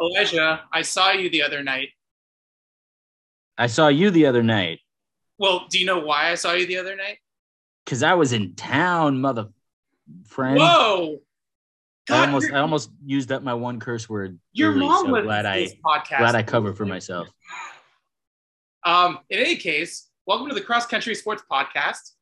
Elijah, I saw you the other night. I saw you the other night Well, do you know why I saw you the other night? because I was in town, mother friend. Whoa! I almost I almost used up my one curse word. your early, mom so was glad I podcast. glad I covered for myself. Um, in any case, welcome to the Cross Country Sports Podcast.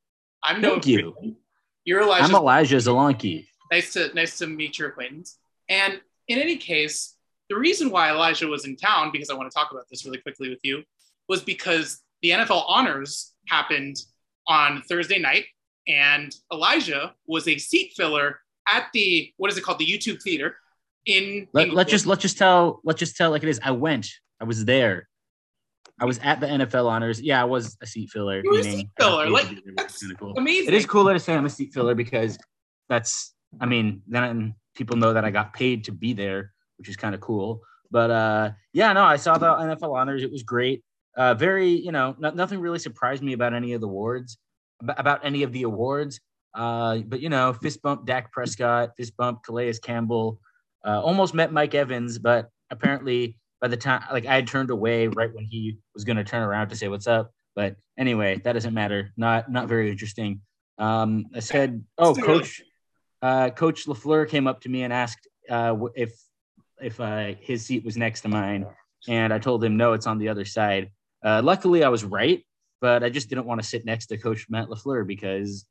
I'm Noah Thank you. Friedman. You're Elijah. I'm Elijah Zelonki. nice to nice to meet your acquaintance. And in any case, the reason why Elijah was in town, because I want to talk about this really quickly with you, was because the NFL honors happened on Thursday night, and Elijah was a seat filler at the what is it called, the YouTube Theater in. Let, let's just let's just tell let's just tell like it is. I went. I was there. I was at the NFL honors. Yeah, I was a seat filler. You were a seat filler, like, be there, which that's kinda cool. amazing. It is cooler to say I'm a seat filler because that's I mean then people know that I got paid to be there, which is kind of cool. But uh, yeah, no, I saw the NFL honors. It was great. Uh, very, you know, no, nothing really surprised me about any of the awards, ab- about any of the awards. Uh, but you know, fist bump Dak Prescott, fist bump Calais Campbell. Uh, almost met Mike Evans, but apparently by the time, like I had turned away right when he was going to turn around to say what's up. But anyway, that doesn't matter. Not not very interesting. Um, I said, "Oh, coach, uh, Coach Lafleur came up to me and asked uh, if if uh, his seat was next to mine, and I told him no, it's on the other side. Uh, luckily, I was right, but I just didn't want to sit next to Coach Matt Lafleur because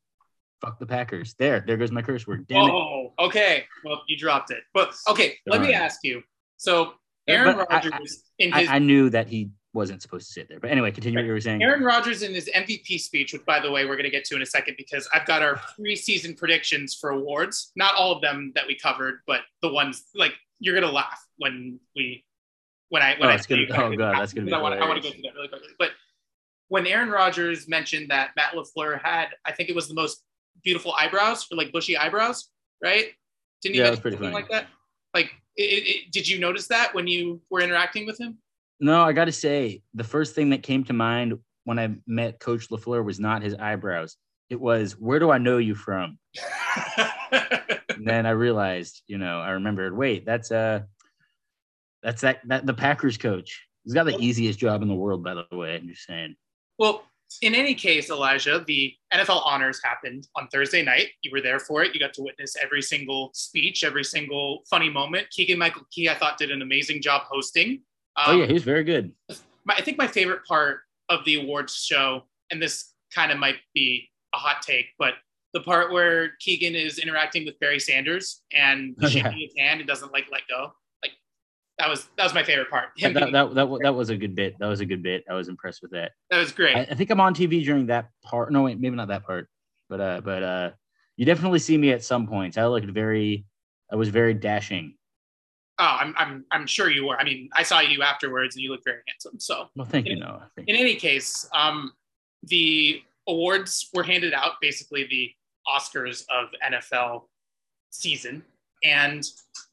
fuck the Packers. There, there goes my curse word. Damn it. Oh, okay. Well, you dropped it. But okay, let me Darn. ask you. So Aaron But I- I- Rodgers in his I, I knew that he wasn't supposed to sit there. But anyway, continue what you were saying. Aaron Rodgers in his MVP speech, which by the way we're going to get to in a second because I've got our preseason predictions for awards. Not all of them that we covered, but the ones like you're going to laugh when we when I when Oh, I it's gonna- oh, God, that's gonna be I want, I want to go through that really quickly. But when Aaron Rodgers mentioned that Matt Lafleur had, I think it was the most beautiful eyebrows or like bushy eyebrows, right? Didn't he Yeah, mention something funny. like that? Like, it, it- did you notice that when you were interacting with him? No, I got to say, the first thing that came to mind when I met Coach Lafleur was not his eyebrows. It was, where do I know you from? And then I realized, you know, I remembered, wait, that's uh that's that that the Packers coach. He's got the easiest job in the world, by the way. I'm just saying. Well, in any case, Elijah, the NFL honors happened on Thursday night. You were there for it. You got to witness every single speech, every single funny moment. Keegan Michael Key, I thought, did an amazing job hosting. oh Um, yeah, he was very good. my, I think my favorite part of the awards show, and this kind of might be a hot take, but the part where Keegan is interacting with Barry Sanders and Oh, shaking his hand and doesn't like let go, like that was that was my favorite part. That, being- that, that, that was a good bit. That was a good bit. I was impressed with that. that was great. I, I think I'm on TV during that part. No, wait, maybe not that part. But uh, but uh, you definitely see me at some points. I looked very, I was very dashing. Oh, I'm, I'm, I'm sure you were. I mean, I saw you afterwards and you look very handsome. So, Well, thank you, Noah. Thank in any case, um, the awards were handed out, basically the Oscars of NFL season. And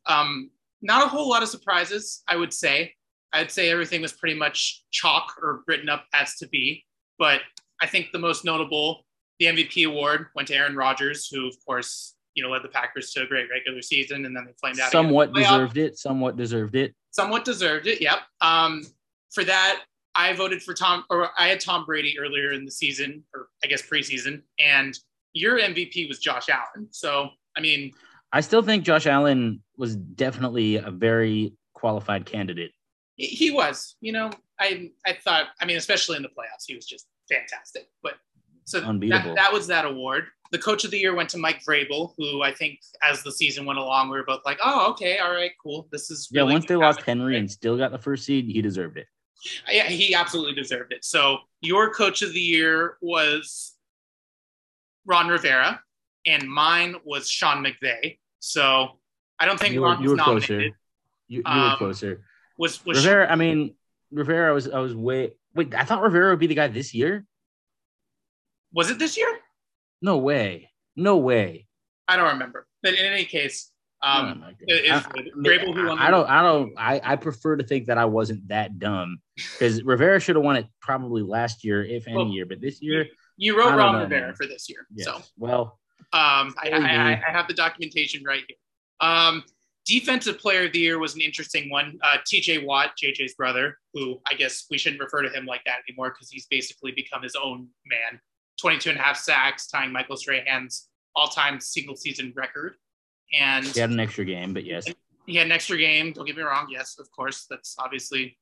um, not a whole lot of surprises, I would say. I'd say everything was pretty much chalk or written up as to be. But I think the most notable, the MVP award went to Aaron Rodgers, who, of course, you know, led the Packers to a great regular season, and then they flamed out. again in the Somewhat deserved it. Somewhat deserved it. somewhat deserved it. Yep. Um, for that, I voted for Tom, or I had Tom Brady earlier in the season, or I guess preseason, and your MVP was Josh Allen. So, I mean, I still think Josh Allen was definitely a very qualified candidate. he- was. You know, I I thought, I mean, especially in the playoffs, he was just fantastic. But so that, Unbeatable. that was that award. The coach of the year went to Mike Vrabel, who I think as the season went along, we were both like, oh, okay, all right, cool. This is Yeah, once they lost Henry and still got the first seed, he deserved it. Yeah, he absolutely deserved it. So your coach of the year was Ron Rivera, and mine was Sean McVay. So I don't think You were, Ron you were closer. nominated. You, you were Um, closer. Was was Rivera, I mean, Rivera was I was way wait, I thought Rivera would be the guy this year. was it this year? No way. No way. I don't remember. But in any case, Oh um, it is I-. I who won. I don't I don't I, I prefer to think that I wasn't that dumb because Rivera should have won it probably last year, if any Well, year. But this year, You wrote Ron Rivera for this year. yes. So well, Um, I, I, I, I have the documentation right here. Um, Defensive player of the year was an interesting one. Uh, TJ Watt, JJ's brother, who I guess we shouldn't refer to him like that anymore because he's basically become his own man. 22 and a half sacks, tying Michael Strahan's all time single season record. And He had an extra game, but yes. he had an extra game. Don't get me wrong. Yes, of course. That's obviously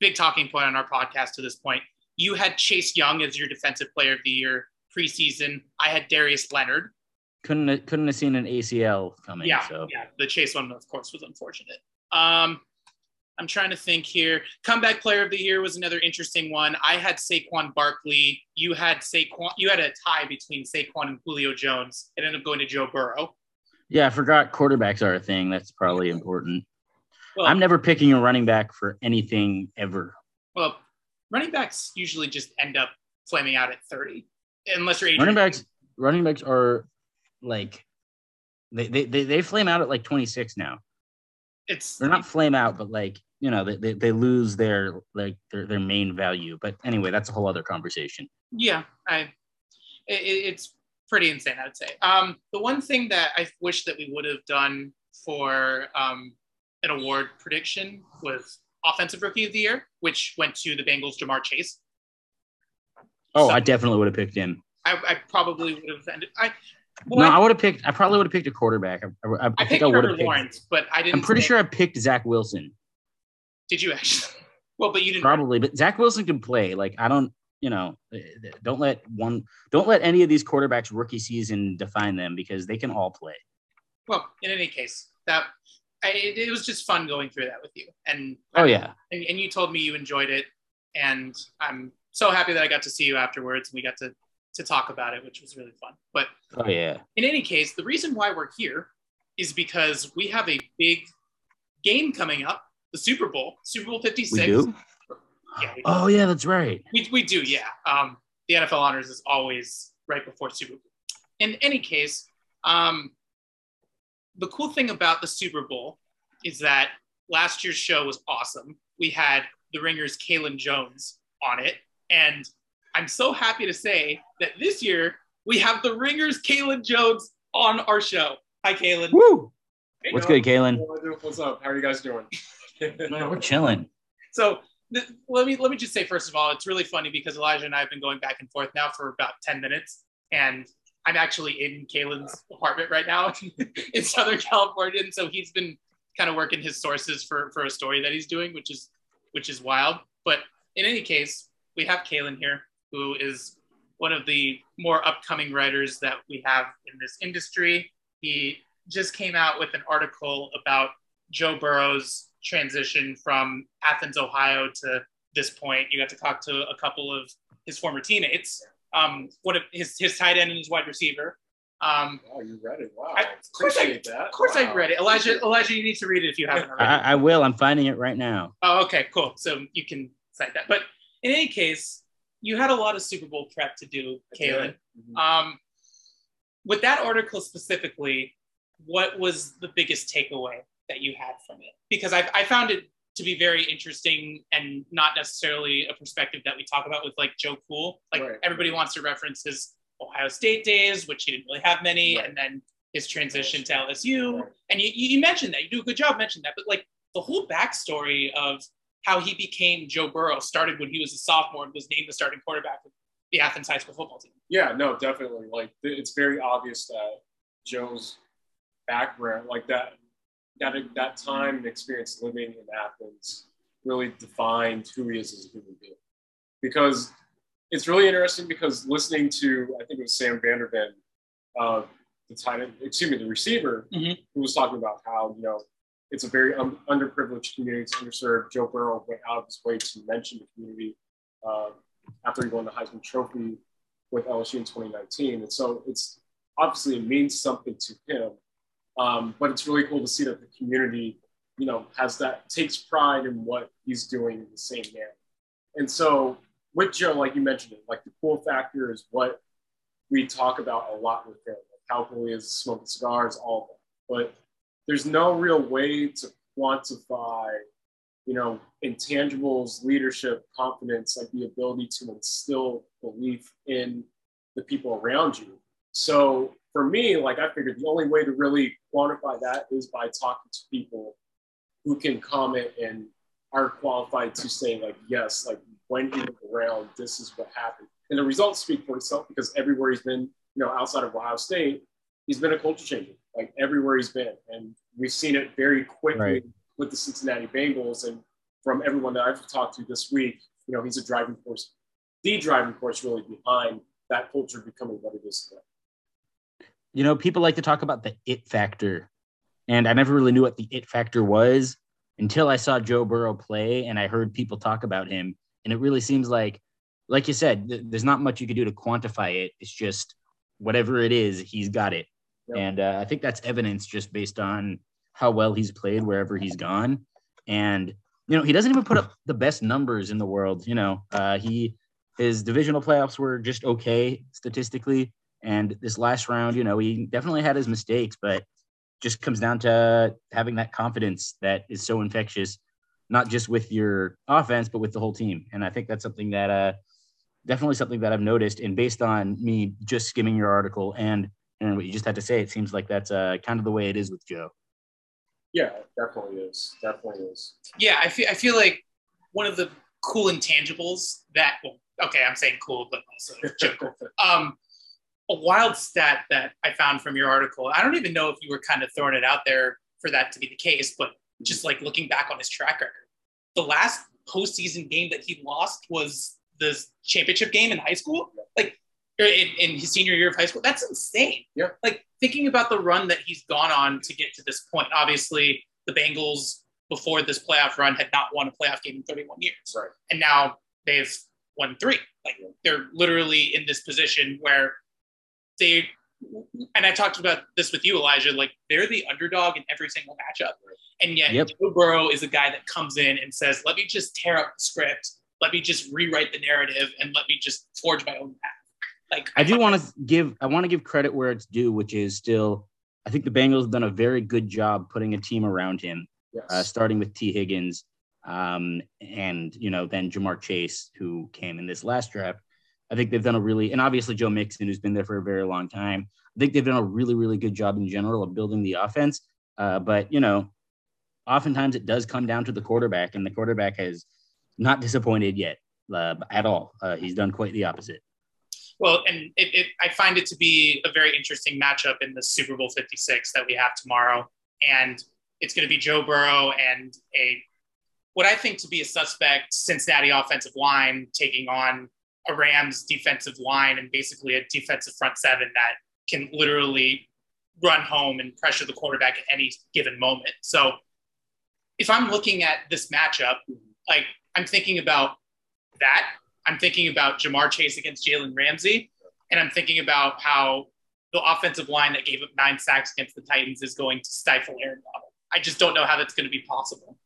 big talking point on our podcast to this point. You had Chase Young as your defensive player of the year preseason. I had Darius Leonard. Couldn't have, couldn't have seen an ACL coming. Yeah, So yeah. The Chase one, of course, was unfortunate. Um, I'm trying to think here. Comeback player of the year was another interesting one. I had Saquon Barkley. You had Saquon. You had a tie between Saquon and Julio Jones. It ended up going to Joe Burrow. yeah, I forgot quarterbacks are a thing. That's probably important. Well, I'm never picking a running back for anything ever. well, running backs usually just end up flaming out at 30, unless you're. Running backs, running backs are like they they they, they flame out at like 26 now. It's They're not flame out, but like you know they, they, they lose their like their, their main value. But anyway, that's a whole other conversation. Yeah, I it, it's pretty insane, I'd say. Um, the one thing that I wish that we would have done for um, an award prediction was offensive rookie of the year, which went to the Bengals, Ja'Marr Chase. Oh, So- I definitely would have picked him. I, I probably would have ended. I No, I I, would have picked. I probably would have picked a quarterback. I, I, think picked I would have picked. Lawrence, but I didn't. I'm pretty say- sure I picked Zach Wilson. Did you actually? Well, but you didn't. Probably, but Zach Wilson can play. Like I don't, you know, eh, don't let one, don't let any of these quarterbacks rookie season define them because they can all play. Well, in any case, that I, it, it was just fun going through that with you, and Oh yeah, and, and you told me you enjoyed it. And i'm so happy that i got to see you afterwards and we got to to talk about it which was really fun. But oh yeah. in any case the reason why we're here is because we have a big game coming up the super bowl super bowl 56 We do. yeah Oh yeah, that's right. we, we do yeah. Um the nfl honors is always right before super bowl. In any case um the cool thing about the super bowl is that last year's show was awesome we had the Ringer's Kaelen jones on it and i'm so happy to say that this year we have the Ringer's Kaelen jones on our show hi Kaelen Woo! Hey, What's good, Kaelen? What's up? How are you guys doing? Man, we're chilling. So th- let me let me just say first of all, it's really funny because Elijah and I have been going back and forth now for about ten minutes, and I'm actually in Kaelen's apartment right now in Southern California, and so he's been kind of working his sources for for a story that he's doing, which is which is wild. But in any case, we have Kaelen here, who is one of the more upcoming writers that we have in this industry. He just came out with an article about Joe Burrow's transition from Athens, Ohio to this point. You got to talk to a couple of his former teammates. Um, what if his, his tight end and his wide receiver. Um, oh, you read it. Wow. I- of course I- Appreciate that. of course, I read it. Elijah, Elijah, you need to read it if you haven't already. I, I will. I'm finding it right now. Oh, okay, cool. So you can cite that. But in any case, you had a lot of Super Bowl prep to do, I did. Kaelen. Mhm. Um, with that article specifically, what was the biggest takeaway that you had from it? Because I, I found it to be very interesting and not necessarily a perspective that we talk about with like Joe Cool. Like Right. everybody wants to reference his Ohio State days, which he didn't really have many, Right. and then his transition to LSU. Right. And you, you mentioned that. You do a good job mentioning that. But like the whole backstory of how he became Joe Burrow started when he was a sophomore and was named the starting quarterback of the Athens High School football team. Yeah, no, definitely. Like it's very obvious that Joe's background, like that, that that time and experience living in Athens, really defined who he is as a human being. Because it's really interesting because listening to I think it was Sam Vanderven, uh, the end, excuse me, the receiver, Mhm. who was talking about how you know it's a very un- underprivileged community, it's underserved. Joe Burrow went out of his way to mention the community uh, after he won the Heisman Trophy with LSU in 2019, and so it's obviously it means something to him. Um, but it's really cool to see that the community, you know, has that takes pride in what he's doing in the same manner. And so with Joe, like you mentioned it, like the cool factor is what we talk about a lot with him, like how cool he is, smoking cigars, all of that. But there's no real way to quantify, you know, intangibles, leadership, confidence, like the ability to instill belief in the people around you. So for me, like I figured the only way to really quantify that is by talking to people who can comment and are qualified to say like, yes, like when he was around, this is what happened. And the results speak for itself because everywhere he's been, you know, outside of Ohio State, he's been a culture changer, like everywhere he's been. And we've seen it very quickly right. with the Cincinnati Bengals. And from everyone that I've talked to this week, you know, he's a driving force, the driving force really behind that culture becoming what it is today. You know, people like to talk about the it factor. And I never really knew what the it factor was until I saw Joe Burrow play and I heard people talk about him. And it really seems like, like you said, th- there's not much you can do to quantify it. It's just whatever it is, he's got it. Yep. And uh, I think that's evidence just based on how well he's played wherever he's gone. And, you know, he doesn't even put up the best numbers in the world. You know, uh, he, his divisional playoffs were just okay statistically. And this last round, you know, he definitely had his mistakes, but just comes down to having that confidence that is so infectious, not just with your offense, but with the whole team. And I think that's something that uh, definitely something that I've noticed. And based on me just skimming your article and and what you just had to say, it seems like that's uh, kind of the way it is with Joe. Yeah, definitely is. Definitely is. Yeah, I feel I feel like one of the cool intangibles that well, okay, I'm saying cool, but also cool. um, a wild stat that I found from your article. I don't even know if you were kind of throwing it out there for that to be the case, but just like looking back on his track record, the last postseason game that he lost was the championship game in high school, like er, in, in his senior year of high school. That's insane. Yeah. Like thinking about the run that he's gone on to get to this point. Obviously, the Bengals before this playoff run had not won a playoff game in 31 years. Right. And now they've won three. Like they're literally in this position where they and I talked about this with you, Elijah. Like they're the underdog in every single matchup, and yet yep. Joe Burrow is a guy that comes in and says, "Let me just tear up the script. Let me just rewrite the narrative, and let me just forge my own path." Like I do want to give I want to give credit where it's due, which is still I think the Bengals have done a very good job putting a team around him, yes. uh, starting with Tee Higgins, um, and you know then Ja'Marr Chase, who came in this last draft. I think they've done a really, and obviously Joe Mixon, who's been there for a very long time. I think they've done a really, really good job in general of building the offense. Uh, but, you know, oftentimes it does come down to the quarterback, and the quarterback has not disappointed yet uh, at all. Uh, he's done quite the opposite. Well, and it, it, I find it to be a very interesting matchup in the Super Bowl 56 that we have tomorrow. And it's going to be Joe Burrow and a what I think to be a suspect Cincinnati offensive line taking on a Rams defensive line and basically a defensive front seven that can literally run home and pressure the quarterback at any given moment. So if I'm looking at this matchup, like I'm thinking about that. I'm thinking about Ja'Marr Chase against Jalen Ramsey. And I'm thinking about how the offensive line that gave up nine sacks against the Titans is going to stifle Aaron Donald. I just don't know how that's going to be possible.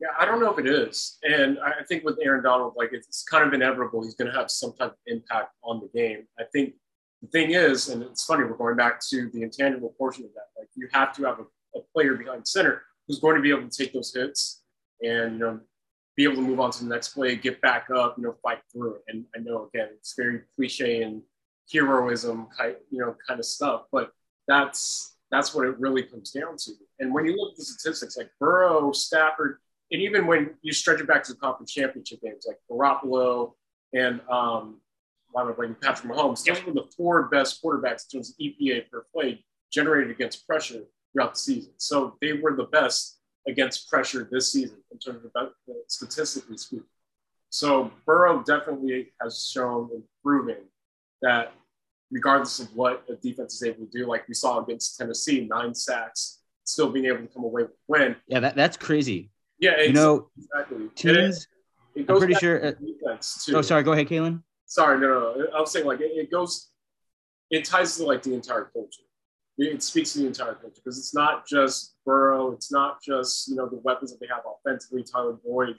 Yeah, I don't know if it is. And I think with Aaron Donald, like it's kind of inevitable he's going to have some type of impact on the game. I think the thing is, and it's funny, we're going back to the intangible portion of that. Like you have to have a, a player behind center who's going to be able to take those hits and you know be able to move on to the next play, get back up, you know, fight through it. And I know again, it's very cliche and heroism kind, you know, kind of stuff, but that's that's what it really comes down to. And when you look at the statistics, like Burrow, Stafford, and even when you stretch it back to the conference championship games, like Garoppolo and um, why am I bringing Patrick Mahomes? Those were the four best quarterbacks in terms of EPA per play generated against pressure throughout the season. So they were the best against pressure this season in terms of statistically speaking. So Burrow definitely has shown and proven that regardless of what a defense is able to do, like we saw against Tennessee, nine sacks, still being able to come away with win. Yeah, that, that's crazy. Yeah, you know, exactly. Teams. It, it I'm pretty sure. Uh, oh, sorry. Go ahead, Kaelen. Sorry, no, no, no. I was saying like it, it goes. It ties to like the entire culture. It, speaks to the entire culture because it's not just Burrow. It's not just you know the weapons that they have offensively, Tyler Boyd,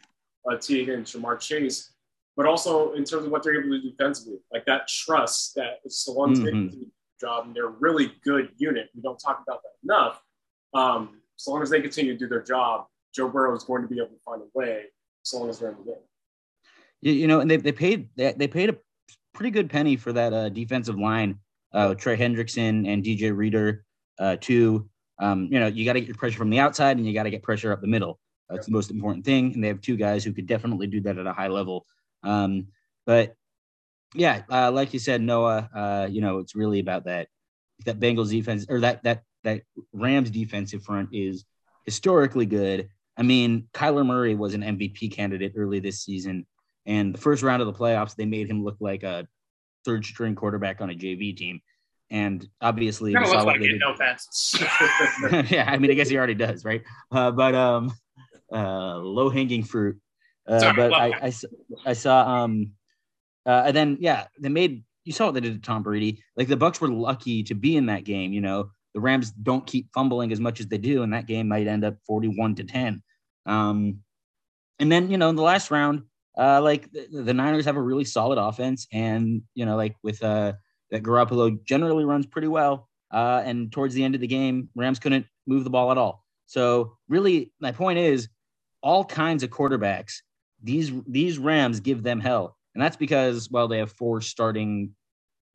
uh, Tee and Ja'Marr Chase, but also in terms of what they're able to do defensively. Like that trust that so long as mm-hmm. the job and they're a really good unit. We don't talk about that enough. Um, as long as they continue to do their job, Joe Burrow is going to be able to find a way as long as they're in the game. You, you know, and they, they paid they, they paid a pretty good penny for that uh, defensive line uh, Trey Hendrickson and DJ Reader, uh, too. Um, you know, you got to get your pressure from the outside and you got to get pressure up the middle. That's the most important thing. And they have two guys who could definitely do that at a high level. Um, but yeah, uh, like you said, Noah, uh, you know, it's really about that that Bengals defense or that that that Rams defensive front is historically good. I mean, Kyler Murray was an MVP candidate early this season, and the first round of the playoffs, they made him look like a third string quarterback on a JV team. And obviously, looks like it, no offense. yeah, I mean, I guess he already does, right? Uh, but um, uh, low hanging fruit. Uh, Sorry, but I, I, I, saw um, uh, and then yeah, they made you saw what they did to Tom Brady. Like the Bucs were lucky to be in that game. You know, the Rams don't keep fumbling as much as they do, and that game might end up forty-one to ten. Um, and then you know in the last round, uh, like the, the Niners have a really solid offense, and you know like with uh that Garoppolo generally runs pretty well. Uh, and towards the end of the game, Rams couldn't move the ball at all. So really, my point is, all kinds of quarterbacks, these these Rams give them hell, and that's because well, they have four starting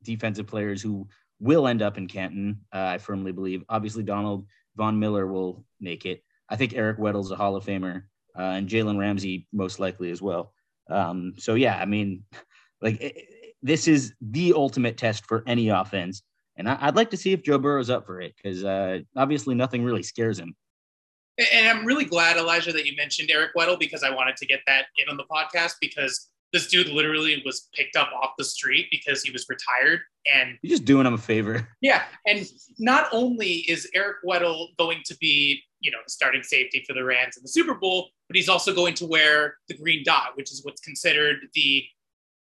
defensive players who will end up in Canton. Uh, I firmly believe. Obviously, Donald Von Miller will make it. I think Eric Weddle's a Hall of Famer, uh, and Jalen Ramsey most likely as well. Um, so yeah, I mean, like it, this is the ultimate test for any offense. And I, would like to see if Joe Burrow's up for it because uh, obviously nothing really scares him. And I'm really glad, Elijah, that you mentioned Eric Weddle because I wanted to get that in on the podcast because this dude literally was picked up off the street because he was retired and you're just doing him a favor. Yeah. And not only is Eric Weddle going to be, you know, the starting safety for the Rams in the Super Bowl, but he's also going to wear the green dot, which is what's considered the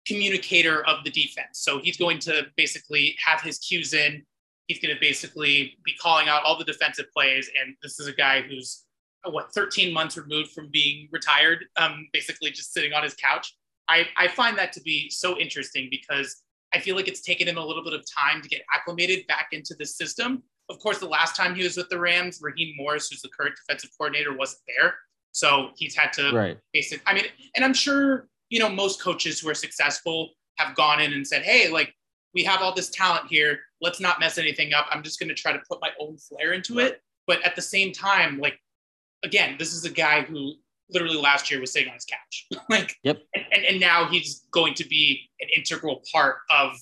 communicator of the defense. So he's going to basically have his cues in. He's going to basically be calling out all the defensive plays. And this is a guy who's what 13 months removed from being retired, um, basically just sitting on his couch. I, I find that to be so interesting because I feel like it's taken him a little bit of time to get acclimated back into the system. Of course, the last time he was with the Rams, Raheem Morris, who's the current defensive coordinator, wasn't there. So he's had to right. basic. I mean, and I'm sure you know, most coaches who are successful have gone in and said, hey, like, we have all this talent here. Let's not mess anything up. I'm just going to try to put my own flair into it. But at the same time, like, again, this is a guy who literally last year was sitting on his couch. like, yep. And, and now he's going to be an integral part of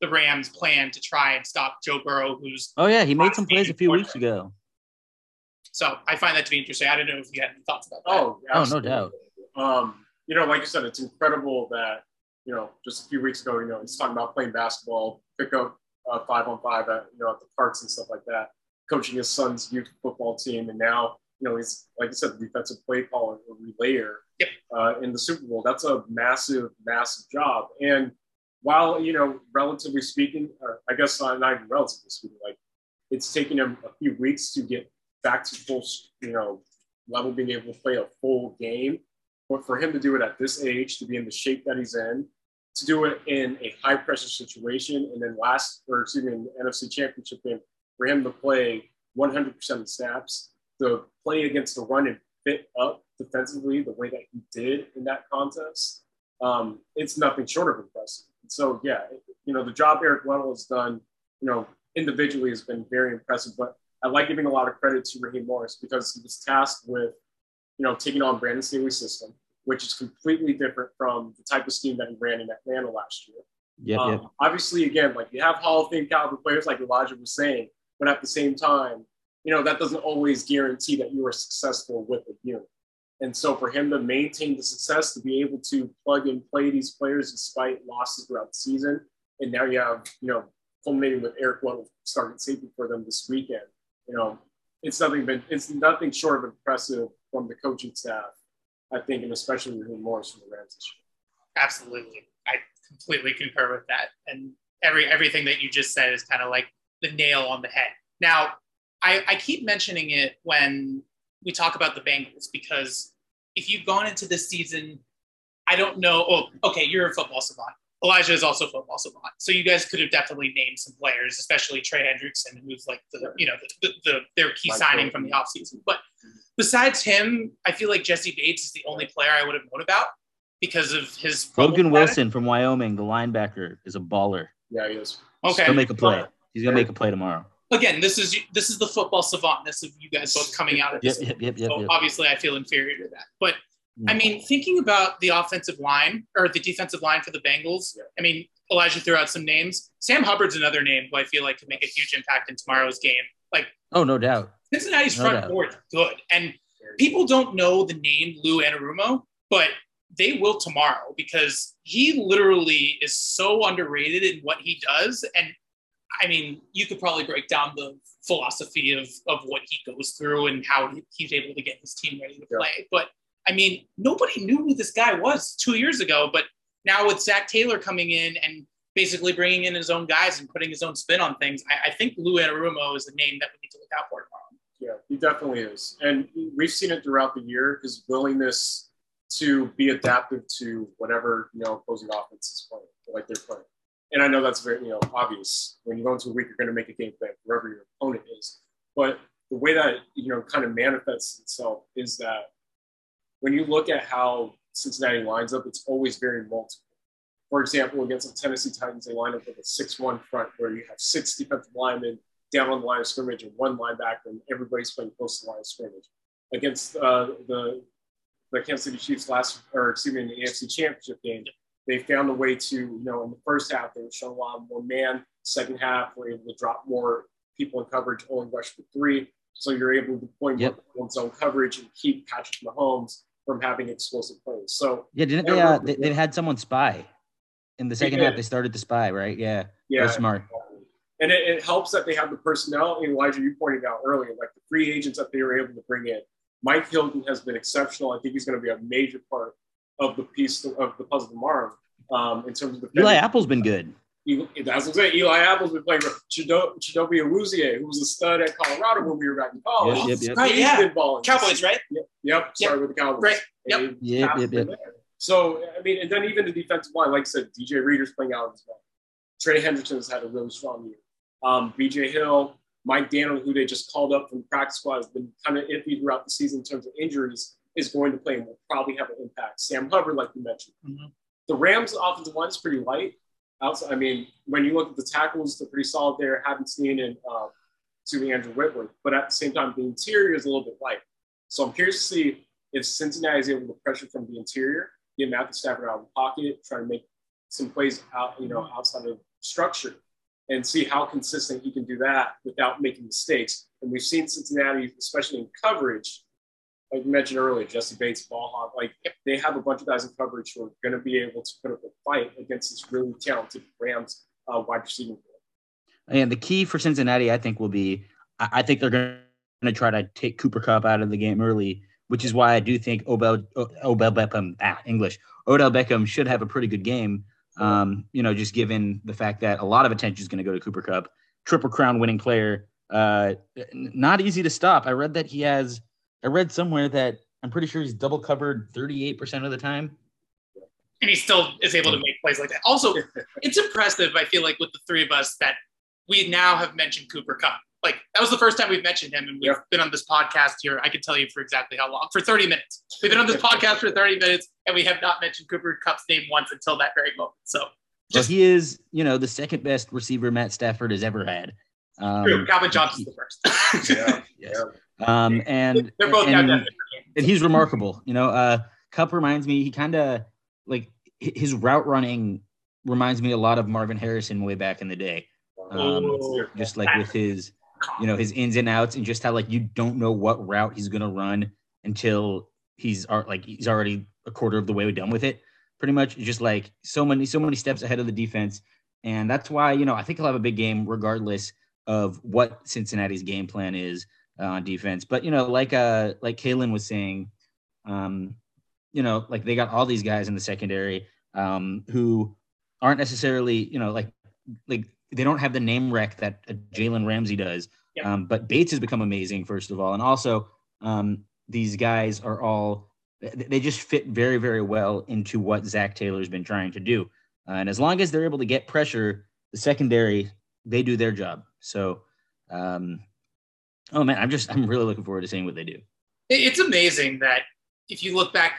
the Rams' plan to try and stop Joe Burrow, who's. Oh, yeah. He made some plays a few weeks ago. So I find that to be interesting. I don't know if you had any thoughts about that. Oh, absolutely. oh no doubt. Um, you know, like you said, it's incredible that, you know, just a few weeks ago, you know, he's talking about playing basketball, pick up uh, five on five at, you know, at the parks and stuff like that, coaching his son's youth football team. And now, you know, he's, like I said, the defensive play caller or relayer yep. uh, in the Super Bowl. That's a massive, massive job. And while, you know, relatively speaking, I guess not, not even relatively speaking, like it's taken him a few weeks to get back to full, you know, level being able to play a full game but for him to do it at this age, to be in the shape that he's in, to do it in a high pressure situation, and then last, or excuse me, in the NFC Championship game, for him to play 100% of the snaps, to play against the run and fit up defensively the way that he did in that contest, um, it's nothing short of impressive. So, yeah, you know, the job Eric Weddle has done, you know, individually has been very impressive. But I like giving a lot of credit to Raheem Morris because he was tasked with you know, taking on Brandon Staley's system, which is completely different from the type of scheme that he ran in Atlanta last year. Yeah, um, yep. Obviously, again, like you have Hall of Fame caliber players, like Elijah was saying, but at the same time, you know, that doesn't always guarantee that you are successful with a unit. And so for him to maintain the success, to be able to plug and play these players despite losses throughout the season, and now you have, you know, culminating with Eric Weddle starting safety for them this weekend. You know, it's nothing been it's nothing short of impressive from the coaching staff, I think, and especially Raheem Morris from the Rams this year. Absolutely. I completely concur with that. And every everything that you just said is kind of like the nail on the head. Now, I, I keep mentioning it when we talk about the Bengals because if you've gone into this season, I don't know. Oh, okay, you're a football savant. Elijah is also a football savant. So you guys could have definitely named some players, especially Trey Hendrickson, who's like the, you know, the, the, the their key Mike signing from the offseason. But mm-hmm. besides him, I feel like Jessie Bates is the only player I would have known about because of his Logan Wilson from Wyoming, the linebacker, is a baller. Yeah, he is. Okay. He'll make a play. He's gonna make a play tomorrow. Again, this is this is the football savantness of you guys both coming out of this. yep, yep, yep. so yep. obviously, I feel inferior to that. But I Mm. mean, thinking about the offensive line or the defensive line for the Bengals, Yeah. I mean, Elijah threw out some names. Sam Hubbard's another name who I feel like could make a huge impact in tomorrow's game. Like Oh, no doubt. Cincinnati's No front doubt. four is good, and people don't know the name Lou Anarumo, but they will tomorrow because he literally is so underrated in what he does. And I mean, you could probably break down the philosophy of, of what he goes through and how he- he's able to get his team ready to Yeah. play. But I mean, nobody knew who this guy was two years ago. But now with Zac Taylor coming in and basically bringing in his own guys and putting his own spin on things, I, I think Lou Anarumo is a name that we need to look out for tomorrow. Yeah, he definitely is. And we've seen it throughout the year, his willingness to be adaptive to whatever, you know, opposing offense is playing, like they're playing. And I know that's very, you know, obvious. When you go into a week, you're going to make a game plan wherever your opponent is. But the way that, you know, kind of manifests itself is that when you look at how Cincinnati lines up, it's always very multiple. For example, against the Tennessee Titans, they line up with a 6-1 front where you have six defensive linemen down on the line of scrimmage and one linebacker, and everybody's playing close to the line of scrimmage. Against uh, the the Kansas City Chiefs last, or excuse me, in the AFC Championship game, they found a way to, you know, in the first half they were showing a lot more man. Second half, were able to drop more people in coverage, only rush for three. So you're able to deploy more Yep. on zone coverage and keep Patrick Mahomes from having explosive plays. So Yeah, didn't they? Uh, they, they had someone spy in the second half. They started the spy, right? Yeah, yeah, That's smart. And it, it helps that they have the personnel. And Elijah, you pointed out earlier, like the free agents that they were able to bring in. Mike Hilton has been exceptional. I think he's going to be a major part of the piece of the puzzle tomorrow. Um, in terms of the Eli Apple's been good. Eli, that's what I'm saying. Eli Apple's been playing with Chido, Chidobe Awuzie, who was a stud at Colorado when we were back in college. Yep, yep, yep. Right, He's yeah. been balling. Cowboys, right? Yep. Yep. Started with the Cowboys. Right. Yep. And Yep, yep, yep. So I mean, and then even the defensive line, like I said, DJ Reader's playing out as well. Trey Hendrickson's had a really strong year. Um, BJ Hill, Mike Daniel, who they just called up from the practice squad, has been kind of iffy throughout the season in terms of injuries, is going to play and will probably have an impact. Sam Hubbard, like you mentioned. Mhm. The Rams' offensive line is pretty light. Outside, I mean, when you look at the tackles, they're pretty solid there. Haven't seen in uh, to Andrew Whitworth, but at the same time, the interior is a little bit light. So I'm curious to see if Cincinnati is able to pressure from the interior, get Matthew Stafford out of the pocket, try to make some plays out, you know, outside of structure, and see how consistent he can do that without making mistakes. And we've seen Cincinnati, especially in coverage, like you mentioned earlier, Jessie Bates, ball hawk, like they have a bunch of guys in coverage who are going to be able to put up a fight against this really talented Rams uh, wide receiving core. And the key for Cincinnati, I think, will be I, I think they're going to try to take Cooper Kupp out of the game early, which is why I do think Obel O- Odell Beckham, ah, English, Odell Beckham should have a pretty good game. Um, you know, just given the fact that a lot of attention is going to go to Cooper Kupp, triple crown winning player, uh, not easy to stop. I read that he has. I read somewhere that I'm pretty sure he's double covered 38% of the time. and he still is able to make plays like that. Also, it's impressive. I feel like with the three of us that we now have mentioned Cooper Kupp. Like that was the first time we've mentioned him, and we've Yeah. been on this podcast here. I can tell you for exactly how long for 30 minutes. We've been on this podcast for 30 minutes, and we have not mentioned Cooper Kupp's name once until that very moment. So So Just- he is, you know, the second best receiver Matt Stafford has ever had. Um, true. Calvin Johnson's the first. Yeah. Yes. Um, and They're both and, and he's remarkable. You know, uh, Kupp reminds me. He kind of like his route running reminds me a lot of Marvin Harrison way back in the day. Um, Ooh. just like with his, you know, his ins and outs, and just how like you don't know what route he's gonna run until he's like he's already a quarter of the way done with it. Pretty much, just like so many so many steps ahead of the defense, and that's why you know I think he'll have a big game regardless of what Cincinnati's game plan is uh, on defense. But you know, like uh like Kaelen was saying, um, you know, like they got all these guys in the secondary um, who aren't necessarily you know like like they don't have the name rec that Jalen Ramsey does. Yep. Um, but Bates has become amazing, first of all, and also um, these guys are all they they just fit very very well into what Zac Taylor's been trying to do. Uh, and as long as they're able to get pressure, the secondary they do their job. So, um, oh man, I'm just I'm really looking forward to seeing what they do. It's amazing that if you look back,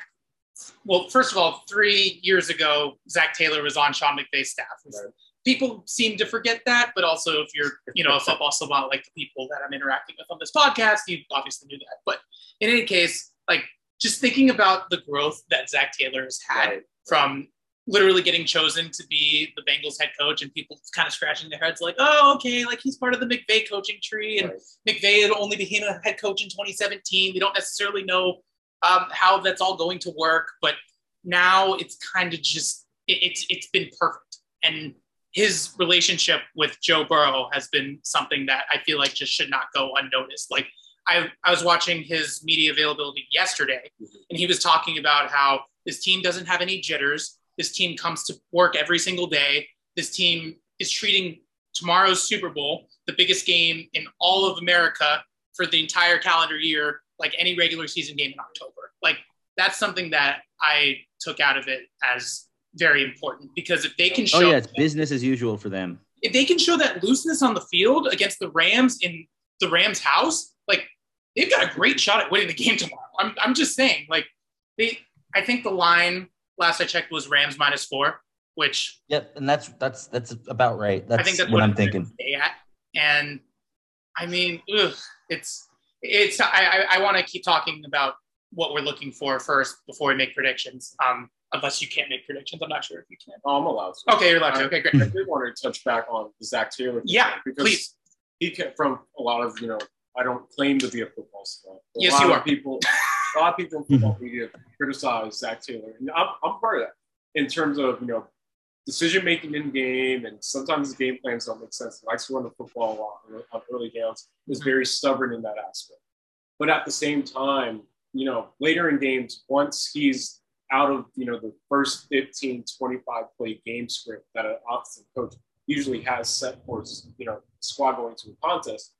well, first of all, three years ago, Zac Taylor was on Sean McVay's staff. Right. people seem to forget that, but also if you're, you know, a football savant like the people that I'm interacting with on this podcast, you obviously knew that. But in any case, like just thinking about the growth that Zac Taylor has had Right. from literally getting chosen to be the Bengals head coach and people kind of scratching their heads like, oh, okay, like he's part of the McVay coaching tree and Right. McVay had only became a head coach in 2017. We don't necessarily know um, how that's all going to work, but now it's kind of just it, it's it's been perfect. And his relationship with Joe Burrow has been something that I feel like just should not go unnoticed. Like I, I was watching his media availability yesterday, and he was talking about how his team doesn't have any jitters. This team comes to work every single day. This team is treating tomorrow's Super Bowl, the biggest game in all of America for the entire calendar year, like any regular season game in October. Like that's something that I took out of it as very important because if they can oh, show Oh yeah, it's business as usual for them. if they can show that looseness on the field against the Rams in the Rams' house, like they've got a great shot at winning the game tomorrow. I'm, I'm just saying, like they, I think the line last I checked was Rams minus four, which Yep, and that's that's that's about right. That's, I think that's what, I'm thinking. gonna at, and I mean, ugh, it's it's. I I, I want to keep talking about what we're looking for first before we make predictions. Um, unless you can't make predictions, I'm not sure if you can. Oh, I'm allowed to. Okay, you're allowed to. Okay, great. I did want to touch back on Zac Taylor. Yeah, because please. he came from a lot of you know. I don't claim to be a football star. Yes, lot you of are. People, a lot of people in mm-hmm. football media criticize Zac Taylor, and I'm, I'm part of that in terms of you know decision making in game, and sometimes his game plans don't make sense. He likes to run the football a lot on early downs. Is very stubborn in that aspect. But at the same time, you know, later in games, once he's out of you know the first 15 25 play game script that an offensive coach usually has set for you know squad going to a contest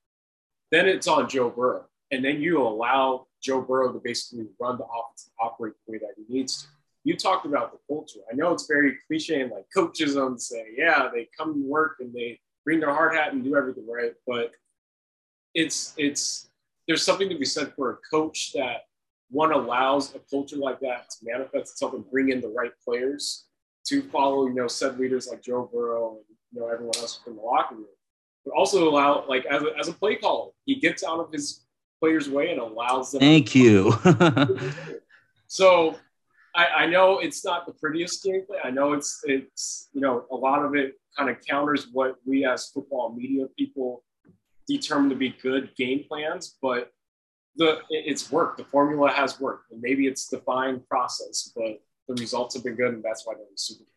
then it's on joe burrow and then you allow joe burrow to basically run the offense and operate the way that he needs to. You talked about the culture i know it's very cliche and like coachism say yeah they come to work and they bring their hard hat and do everything right? But it's it's there's something to be said for a coach that one allows a culture like that to manifest itself and bring in the right players. To follow, you know, said leaders like Joe Burrow and you know everyone else from the locker room. But also allow, like as a, as a play caller, he gets out of his players' way and allows them. Thank you. So I, I know it's not the prettiest gameplay. I know it's it's you know a lot of it kind of counters what we as football media people determine to be good game plans, but the it's worked. The formula has worked, and maybe it's the fine process, but the results have been good, and that's why they're in the Super Bowl.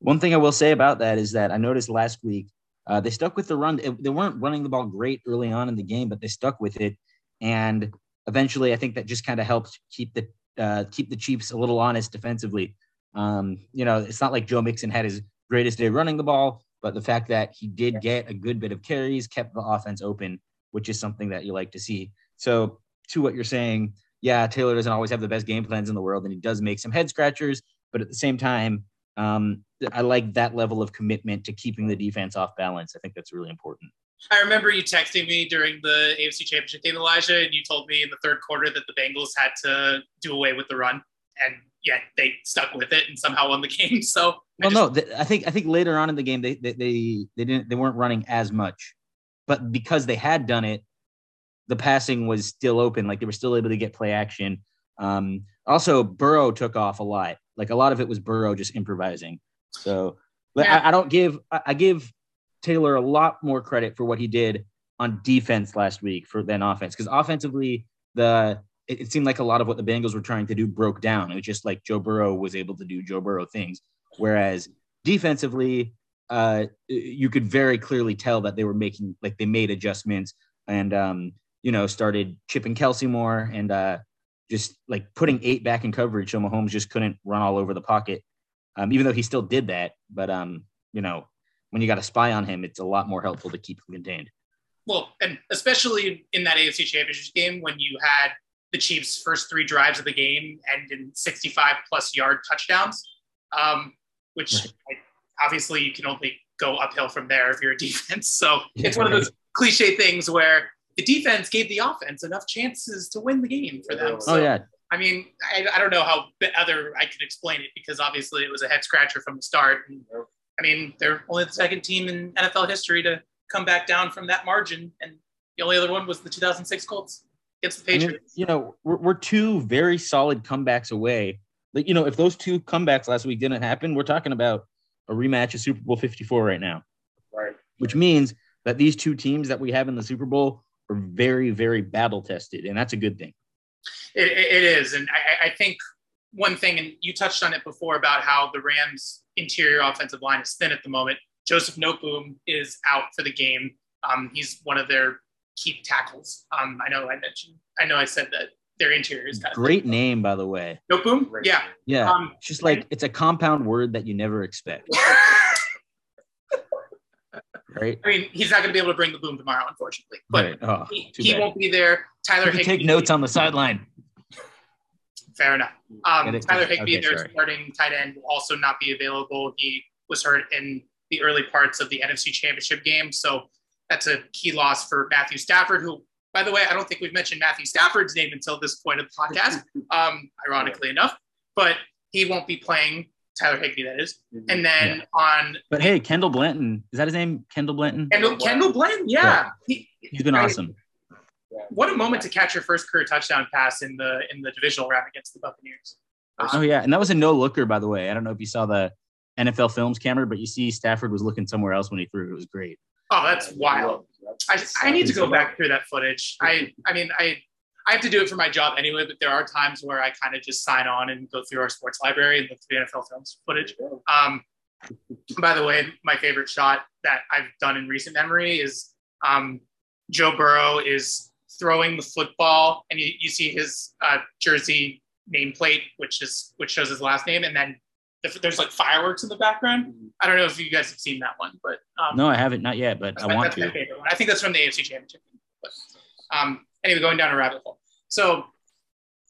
One thing I will say about that is that I noticed last week uh, they stuck with the run. They weren't running the ball great early on in the game, but they stuck with it, and eventually, I think that just kind of helped keep the uh, keep the Chiefs a little honest defensively. Um, you know, it's not like Joe Mixon had his greatest day running the ball, but the fact that he did get a good bit of carries kept the offense open, which is something that you like to see. So, to what you're saying, yeah, Taylor doesn't always have the best game plans in the world, and he does make some head scratchers, but at the same time, um, I like that level of commitment to keeping the defense off balance. I think that's really important. I remember you texting me during the AFC Championship game, Elijah, and you told me in the third quarter that the Bengals had to do away with the run, and yet they stuck with it and somehow won the game. So, I Well, just- no, th- I think I think later on in the game they, they they they didn't they weren't running as much, but because they had done it, the passing was still open. Like they were still able to get play action. Um, also, Burrow took off a lot. Like a lot of it was Burrow just improvising. So, Yeah. I, I don't give I, I give Taylor a lot more credit for what he did on defense last week for than offense because offensively the it, it seemed like a lot of what the Bengals were trying to do broke down. It was just like Joe Burrow was able to do Joe Burrow things. Whereas defensively, uh, you could very clearly tell that they were making like they made adjustments and um, you know started chipping Kelce more and uh, just like putting eight back in coverage so Mahomes just couldn't run all over the pocket. Um, even though he still did that, but um, you know when you got a spy on him, it's a lot more helpful to keep him contained. well, and especially in that AFC Championship game when you had the Chiefs' first three drives of the game end in 65 plus yard touchdowns, um, which Right. like, obviously you can only go uphill from there if you're a defense. So it's one of those cliche things where the defense gave the offense enough chances to win the game for them. Oh, So, oh yeah, I mean, I, I don't know how b- other I could explain it because obviously it was a head scratcher from the start. And I mean, they're only the second team in NFL history to come back down from that margin, and the only other one was the 2006 Colts against the I mean, Patriots. you know, we're, we're two very solid comebacks away. Like, you know, if those two comebacks last week didn't happen, we're talking about a rematch of Super Bowl 54 right now, Right. which means that these two teams that we have in the Super Bowl are very, very battle tested. And that's a good thing. It, it- it is, and I, I think one thing, and you touched on it before about how the Rams' interior offensive line is thin at the moment. Joseph Noteboom is out for the game. Um, he's one of their key tackles. Um, I know I mentioned, I know I said that their interior is kind of Great name, by the way. Noteboom. Great. Yeah. Yeah. Um, It's just like it's a compound word that you never expect, right? I mean, he's not going to be able to bring the boom tomorrow, unfortunately. But Right. Oh, he, he won't be there. Tyler You Higbee. take notes on the sideline. Fair enough. Um, Get? Tyler Higbee, Okay, their sorry. starting tight end, will also not be available. He was hurt in the early parts of the NFC Championship game, so that's a key loss for Matthew Stafford. Who, by the way, I don't think we've mentioned Matthew Stafford's name until this point of the podcast. Um, ironically enough, but he won't be playing. Tyler Higbee, that is. And then on But hey, Kendall Blanton, is that his name? Kendall Blanton? Kendall, Kendall Blanton, yeah, Yeah. He, He's been awesome. What a moment to catch your first career touchdown pass in the in the divisional round against the Buccaneers. Oh yeah, and that was a no looker, by the way. I don't know if you saw the NFL Films camera, but you see Stafford was looking somewhere else when he threw. It was great. Oh, that's wild. I, I need to go back through that footage. I I mean I I have to do it for my job anyway, but there are times where I kind of just sign on and go through our sports library and look through the NFL films footage. Um, by the way, my favorite shot that I've done in recent memory is um, Joe Burrow is throwing the football, and you, you see his uh, jersey nameplate, which is which shows his last name, and then the, there's like fireworks in the background. I don't know if you guys have seen that one, but um, No, I haven't, not yet, but I my, want that's my to. favorite one. I think that's from the AFC Championship. But um, anyway, going down a rabbit hole. So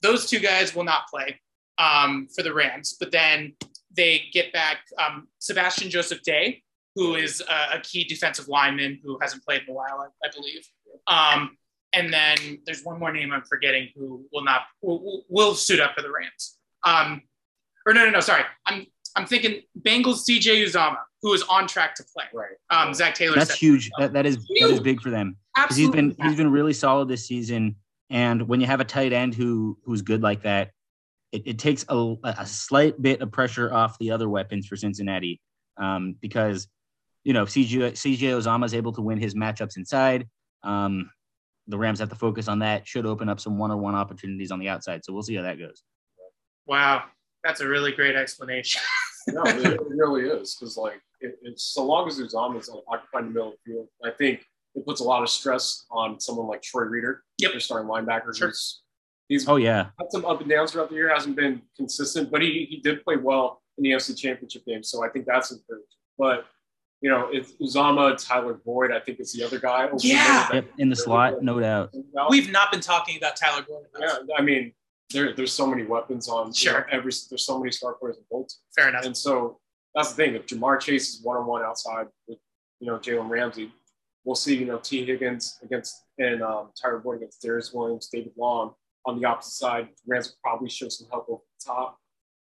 those two guys will not play um, for the Rams, but then they get back um, Sebastian Joseph Day, who is a, a key defensive lineman who hasn't played in a while, I, I believe. Um, and then there's one more name I'm forgetting who will not will, will- will suit up for the Rams. Um, or no, no, no, sorry. I'm I'm thinking Bengals CJ Uzomah, who is on track to play. Right. Um, Zac Taylor. That's said- huge. That, that is that is big for them because He's been he's been really solid this season. And when you have a tight end who who's good like that, it, it takes a, a slight bit of pressure off the other weapons for Cincinnati um, because you know if CJ CJ Uzomah is able to win his matchups inside. Um, the Rams have to focus on that. Should open up some one-on-one opportunities on the outside. So we'll see how that goes. Wow, that's a really great explanation. no, it, it really is because like it, it's so long as Uzomah's on occupying the middle of the field, I think it puts a lot of stress on someone like Troy Reeder, Yep. their starting linebacker. Sure. Who's he's Oh yeah, had some up and downs throughout the year, hasn't been consistent, but he he did play well in the NFC Championship game, so I think that's encouraging. But you know, it's Uzomah, Tyler Boyd, I think is the other guy. over Yeah. middle yep, in the slot, no doubt. We've not been talking about Tyler Boyd. yeah, I mean, there, there's so many weapons on you Sure. know, every there's so many star players in both Fair enough. And so that's the thing. If Ja'Marr Chase is one on one outside with, you know, Jalen Ramsey, we'll see, you know, Tee Higgins against and um, Tyler Boyd against Darious Williams, David Long on the opposite side. Rams will probably show some help over the top.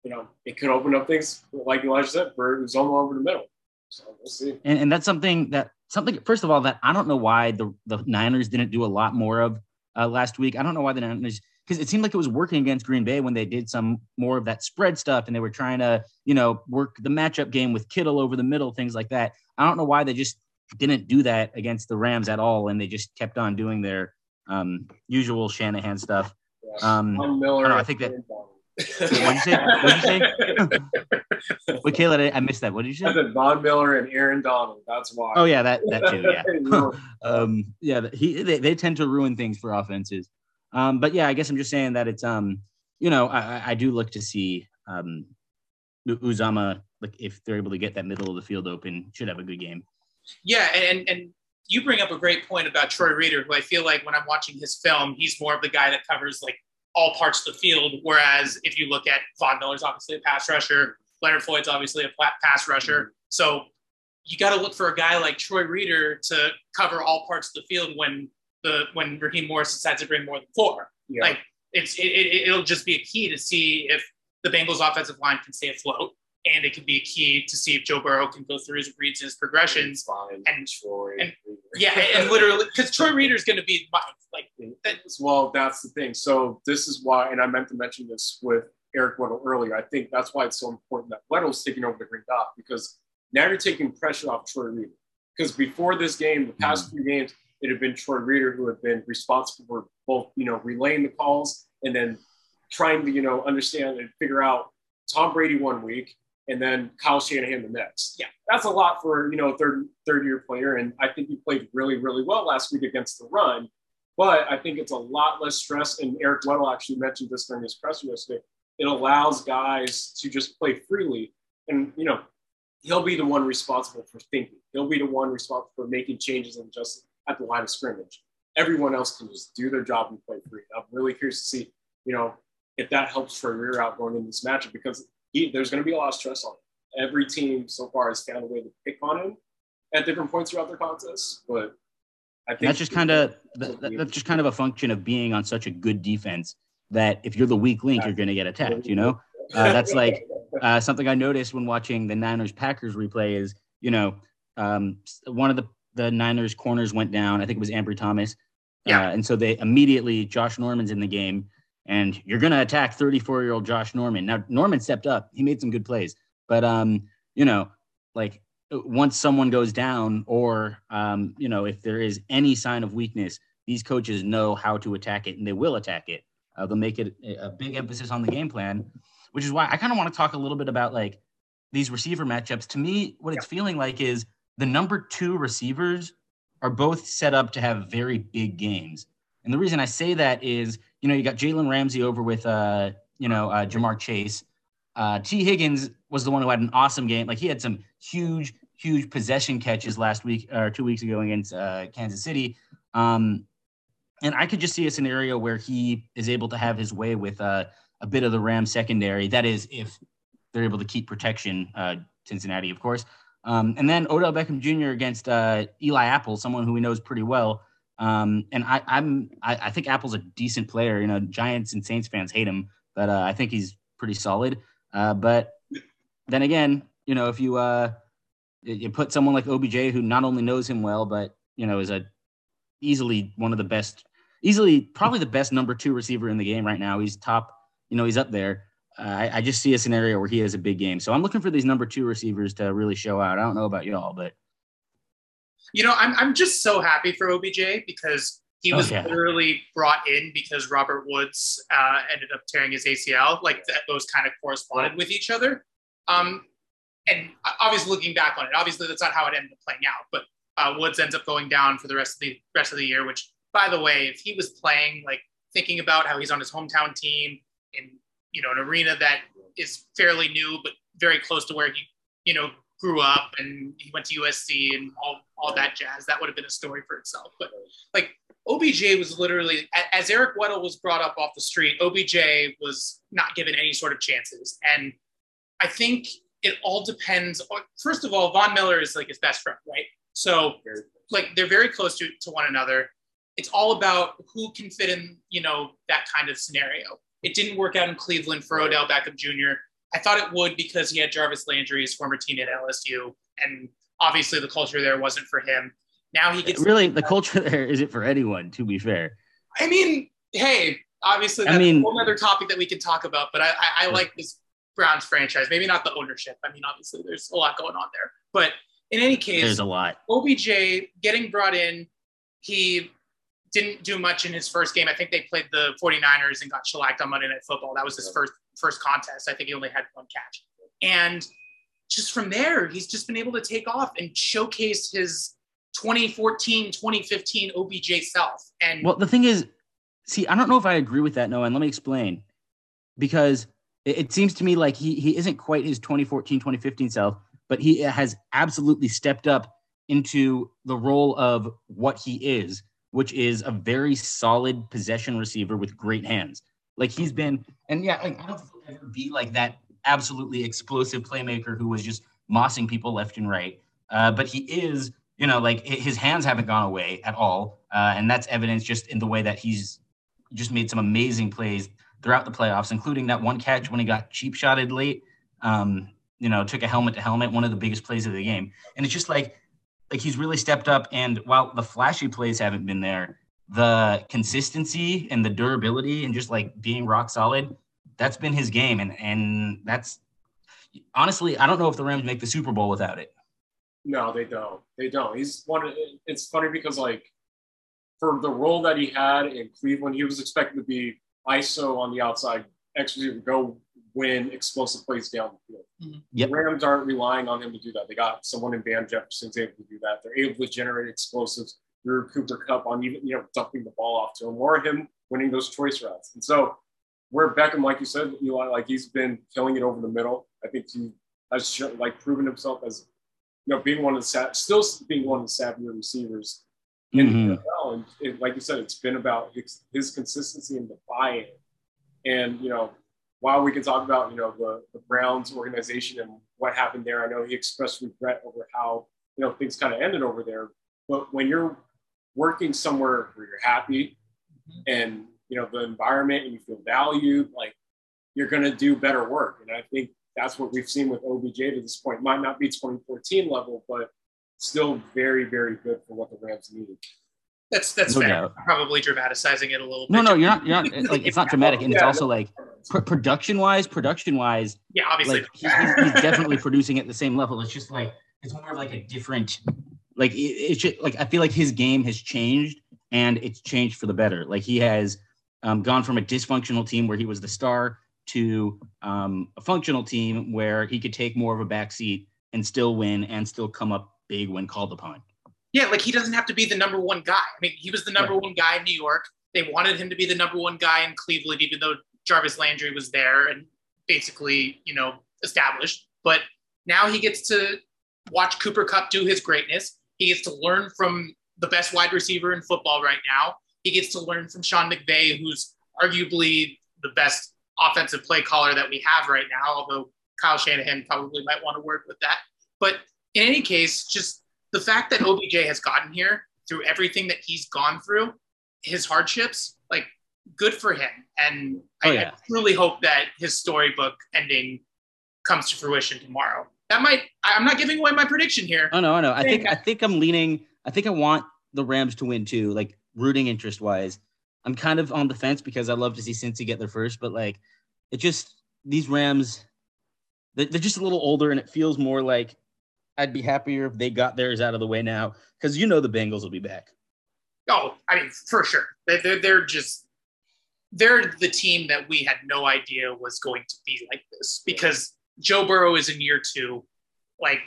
You know, it could open up things, like Elijah said, for Uzomah over the middle. So we'll see. and, and that's something that something first of all that I don't know why the the Niners didn't do a lot more of uh, last week. I don't know why the Niners because it seemed like it was working against Green Bay when they did some more of that spread stuff and they were trying to you know work the matchup game with Kittle over the middle, things like that. I don't know why they just didn't do that against the Rams at all, and they just kept on doing their um, usual Shanahan stuff. Yeah. Um, Miller. I don't know, I think that- and what'd you say? What'd you say? Wait, Kaelen, I missed that. What did you I say? said Von Miller and Aaron Donald. That's why. Oh yeah, that that too. Yeah. You um yeah he they, they tend to ruin things for offenses um but yeah i guess i'm just saying that it's um you know i I- i do look to see um U- Uzomah like if they're able to get that middle of the field open should have a good game Yeah, and and you bring up a great point about Troy Reeder, who I feel like when I'm watching his film, he's more of the guy that covers like all parts of the field. Whereas if you look at Von Miller's obviously a pass rusher, Leonard Floyd's obviously a pass rusher. Mm-hmm. So you got to look for a guy like Troy Reeder to cover all parts of the field when the when Raheem Morris decides to bring more than four. yeah. Like it's it, it, it'll just be a key to see if the Bengals offensive line can stay afloat. And it could be a key to see if Joe Burrow can go through his reads and his progressions. Fine, And- Troy. and- Yeah, and literally, because Troy Reeder is going to be my like that, well, that's the thing. So this is why, and I meant to mention this with Eric Weddle earlier. I think that's why it's so important that Weddle's taking over the green dot because now you're taking pressure off Troy Reeder. Because before this game, the past few games, it had been Troy Reeder who had been responsible for both, you know, relaying the calls and then trying to, you know, understand and figure out Tom Brady one week and then Kyle Shanahan the next. Yeah. That's a lot for, you know, a third third year player. And I think he played really, really well last week against the run. But I think it's a lot less stress. And Eric Weddle actually mentioned this during his presser yesterday. It allows guys to just play freely. And, you know, he'll be the one responsible for thinking. He'll be the one responsible for making changes and just at the line of scrimmage. Everyone else can just do their job and play free. I'm really curious to see, you know, if that helps Troy Reeder out going into this matchup because he, there's going to be a lot of stress on him. Every team so far has found a way to pick on him at different points throughout their contests, but I think And that's just kind of that, that's just kind of a function of being on such a good defense that if you're the weak link, you're going to get attacked. You know, uh, that's like uh, something I noticed when watching the Niners Packers replay is you know um, one of the the Niners corners went down. I think it was Ambry Thomas. Yeah. Uh, and so they immediately Josh Norman's in the game, and you're going to attack 34 year old Josh Norman. Now Norman stepped up. He made some good plays, but um, you know, like once someone goes down, or um, you know, if there is any sign of weakness, these coaches know how to attack it, and they will attack it. Uh, they'll make it a a big emphasis on the game plan, which is why I kind of want to talk a little bit about like these receiver matchups. To me, what it's feeling like is the number two receivers are both set up to have very big games. And the reason I say that is, you know, you got Jalen Ramsey over with, uh, you know, uh, Ja'Marr Chase. Uh, Tee Higgins was the one who had an awesome game. Like he had some huge, huge possession catches last week or two weeks ago against uh, Kansas City. Um, and I could just see a scenario where he is able to have his way with uh, a bit of the Ram secondary. That is, if they're able to keep protection, uh, Cincinnati, of course. Um, and then Odell Beckham Jr. against uh, Eli Apple, someone who he knows pretty well. Um, and I, I'm I, I think Apple's a decent player. You know, Giants and Saints fans hate him, but uh, I think he's pretty solid. Uh, but then again, you know, if you uh, you put someone like OBJ who not only knows him well, but you know, is a easily one of the best, easily probably the best number two receiver in the game right now. He's top, you know, he's up there. Uh, I, I just see a scenario where he has a big game. So I'm looking for these number two receivers to really show out. I don't know about y'all, but you know, I'm I'm just so happy for OBJ because he Oh, was yeah. literally brought in because Robert Woods uh, ended up tearing his ACL. Like that, those kind of corresponded with each other. Um, and obviously, looking back on it, obviously that's not how it ended up playing out. But uh, Woods ends up going down for the rest of the rest of the year. Which, by the way, if he was playing, like thinking about how he's on his hometown team in you know an arena that is fairly new but very close to where he you know grew up and he went to USC and all all that jazz, that would have been a story for itself. But like OBJ was literally, as Eric Weddle was brought up off the street, OBJ was not given any sort of chances. And I think it all depends. On, first of all, Von Miller is like his best friend, right? So like they're very close to, to one another. It's all about who can fit in, you know, that kind of scenario. It didn't work out in Cleveland for Odell Beckham Jr. I thought it would because he had Jarvis Landry, his former teammate at LSU, and obviously the culture there wasn't for him. Now he gets. really the culture there isn't for anyone, to be fair. I mean, hey, obviously I that's mean- a whole other topic that we can talk about. But I, I, I like this Browns franchise. Maybe not the ownership. I mean, obviously there's a lot going on there. But in any case, There's a lot. OBJ getting brought in, he didn't do much in his first game. I think they played the 49ers and got shellacked on Monday Night Football. That was his first first contest. I think he only had one catch. And just from there, he's just been able to take off and showcase his 2014, 2015 OBJ self. And Well, the thing is, see, I don't know if I agree with that, Noah, and let me explain. Because it, it seems to me like he he isn't quite his 2014, 2015 self, but he has absolutely stepped up into the role of what he is, which is a very solid possession receiver with great hands. Like he's been, and yeah, like I don't think he'll ever be like that absolutely explosive playmaker who was just mossing people left and right. Uh, but he is, you know, like his hands haven't gone away at all, uh, and that's evidence just in the way that he's just made some amazing plays throughout the playoffs, including that one catch when he got cheap shotted late. Um, you know, took a helmet to helmet, one of the biggest plays of the game. And it's just like, like he's really stepped up. And while the flashy plays haven't been there, the consistency and the durability and just like being rock solid, that's been his game. And and that's honestly, I don't know if the Rams make the Super Bowl without it. No, they don't. They don't. He's one. It's funny because like for the role that he had in Cleveland, he was expected to be ISO on the outside, X go win explosive plays down the field. Mm-hmm. Yep. The Rams aren't relying on him to do that. They got someone in Van Jefferson's able to do that. They're able to generate explosives through Cooper Kupp on even you know dumping the ball off to him or him winning those choice routes. And so where Beckham, like you said, Eli, like he's been killing it over the middle. I think he has like proven himself as you know being one of the still being one of the savvier receivers in mm-hmm. the NFL. And it, like you said, it's been about his, his consistency and the buy-in. And you know, while we can talk about you know the, the Browns organization and what happened there, I know he expressed regret over how you know things kind of ended over there. But when you're working somewhere where you're happy mm-hmm. and you know the environment and you feel valued, like you're going to do better work. And I think that's what we've seen with OBJ to this point. Might not be 2014 level, but still very, very good for what the Rams needed. That's that's no fair. Probably dramatizing it a little. bit. No, no, you're not. You're not. Like it's not dramatic, and yeah, it's also like pr- production wise, production wise. Yeah, obviously, like, he's, he's, definitely producing at the same level. It's just like it's more of like a different. Like it, it's just like I feel like his game has changed, and it's changed for the better. Like he has um, gone from a dysfunctional team where he was the star to um, a functional team where he could take more of a backseat and still win and still come up big when called upon. Yeah, like he doesn't have to be the number one guy. I mean, he was the number right. one guy in New York. They wanted him to be the number one guy in Cleveland, even though Jarvis Landry was there and basically, you know, established. But now he gets to watch Cooper Kupp do his greatness. He gets to learn from the best wide receiver in football right now. He gets to learn from Sean McVay, who's arguably the best offensive play caller that we have right now, although Kyle Shanahan probably might want to work with that. But in any case, just the fact that OBJ has gotten here through everything that he's gone through, his hardships, like good for him. And oh, I, yeah. I truly hope that his storybook ending comes to fruition tomorrow. That might I'm not giving away my prediction here. Oh no, I know. I think I think I'm leaning I think I want the Rams to win too. Like rooting interest wise, I'm kind of on the fence because I love to see Cincy get there first, but like it just these Rams, they're, they're just a little older, and it feels more like I'd be happier if they got theirs out of the way now because you know the Bengals will be back. Oh, I mean for sure. They're, they're, they're just they're the team that we had no idea was going to be like this because Joe Burrow is in year two. Like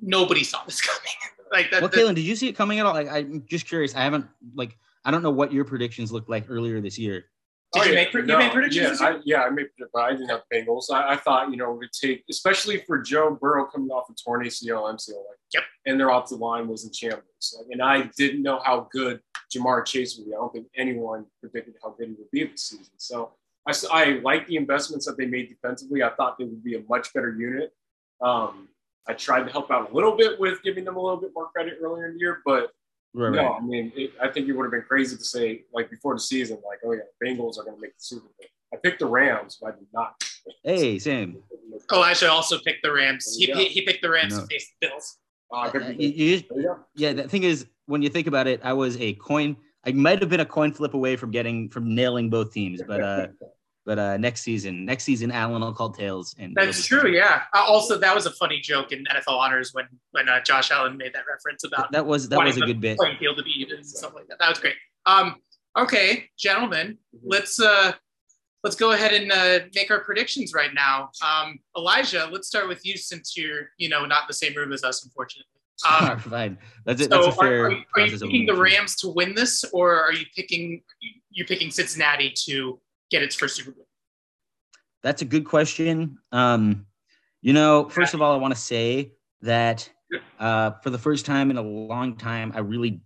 nobody saw this coming. like that. Well, Kaelen, did you see it coming at all? Like, I'm just curious. I haven't like I don't know what your predictions looked like earlier this year. Did oh, you, yeah. make, no, you made predictions? Yeah, I, yeah, I made but I didn't have Bengals. I, I, thought, you know, it would take, especially for Joe Burrow coming off a torn ACL, MCL, like, yep. and their offensive line was in shambles. Like, and I didn't know how good Ja'Marr Chase would be. I don't think anyone predicted how good he would be this season. So I, I like the investments that they made defensively. I thought they would be a much better unit. Um, I tried to help out a little bit with giving them a little bit more credit earlier in the year, but right, no, right. I mean, it, I think it would have been crazy to say like before the season, like, oh yeah, Bengals are going to make the Super Bowl. I picked the Rams, but I did not. Hey, same. Elijah also picked the Rams. He, he, he, picked the Rams no. to face the Bills. Uh, you, you, yeah, the thing is, when you think about it, I was a coin. I might have been a coin flip away from getting from nailing both teams, but uh, But uh, next season, next season, Allen will call tails. And that's true. Yeah. Uh, also, that was a funny joke in NFL honors when when uh, Josh Allen made that reference about that was that was a good bit. Playing field to be even and stuff like that. That was great. Um, okay, gentlemen, mm-hmm. let's uh, let's go ahead and uh, make our predictions right now. Um, Elijah, let's start with you since you're you know not in the same room as us, unfortunately. Um, Fine. That's it. So that's a fair. Are, are, you, are you picking the Rams to win this, or are you picking you're picking Cincinnati to get its first Super Bowl? That's a good question. Um, you know, first of all, I want to say that uh, for the first time in a long time, I really,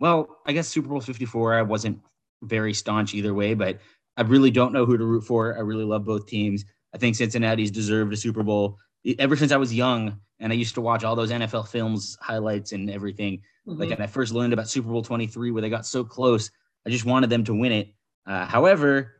well, I guess Super Bowl 54, I wasn't very staunch either way, but I really don't know who to root for. I really love both teams. I think Cincinnati's deserved a Super Bowl ever since I was young, and I used to watch all those NFL films, highlights, and everything. Mm-hmm. Like, and I first learned about Super Bowl 23, where they got so close. I just wanted them to win it. Uh, however,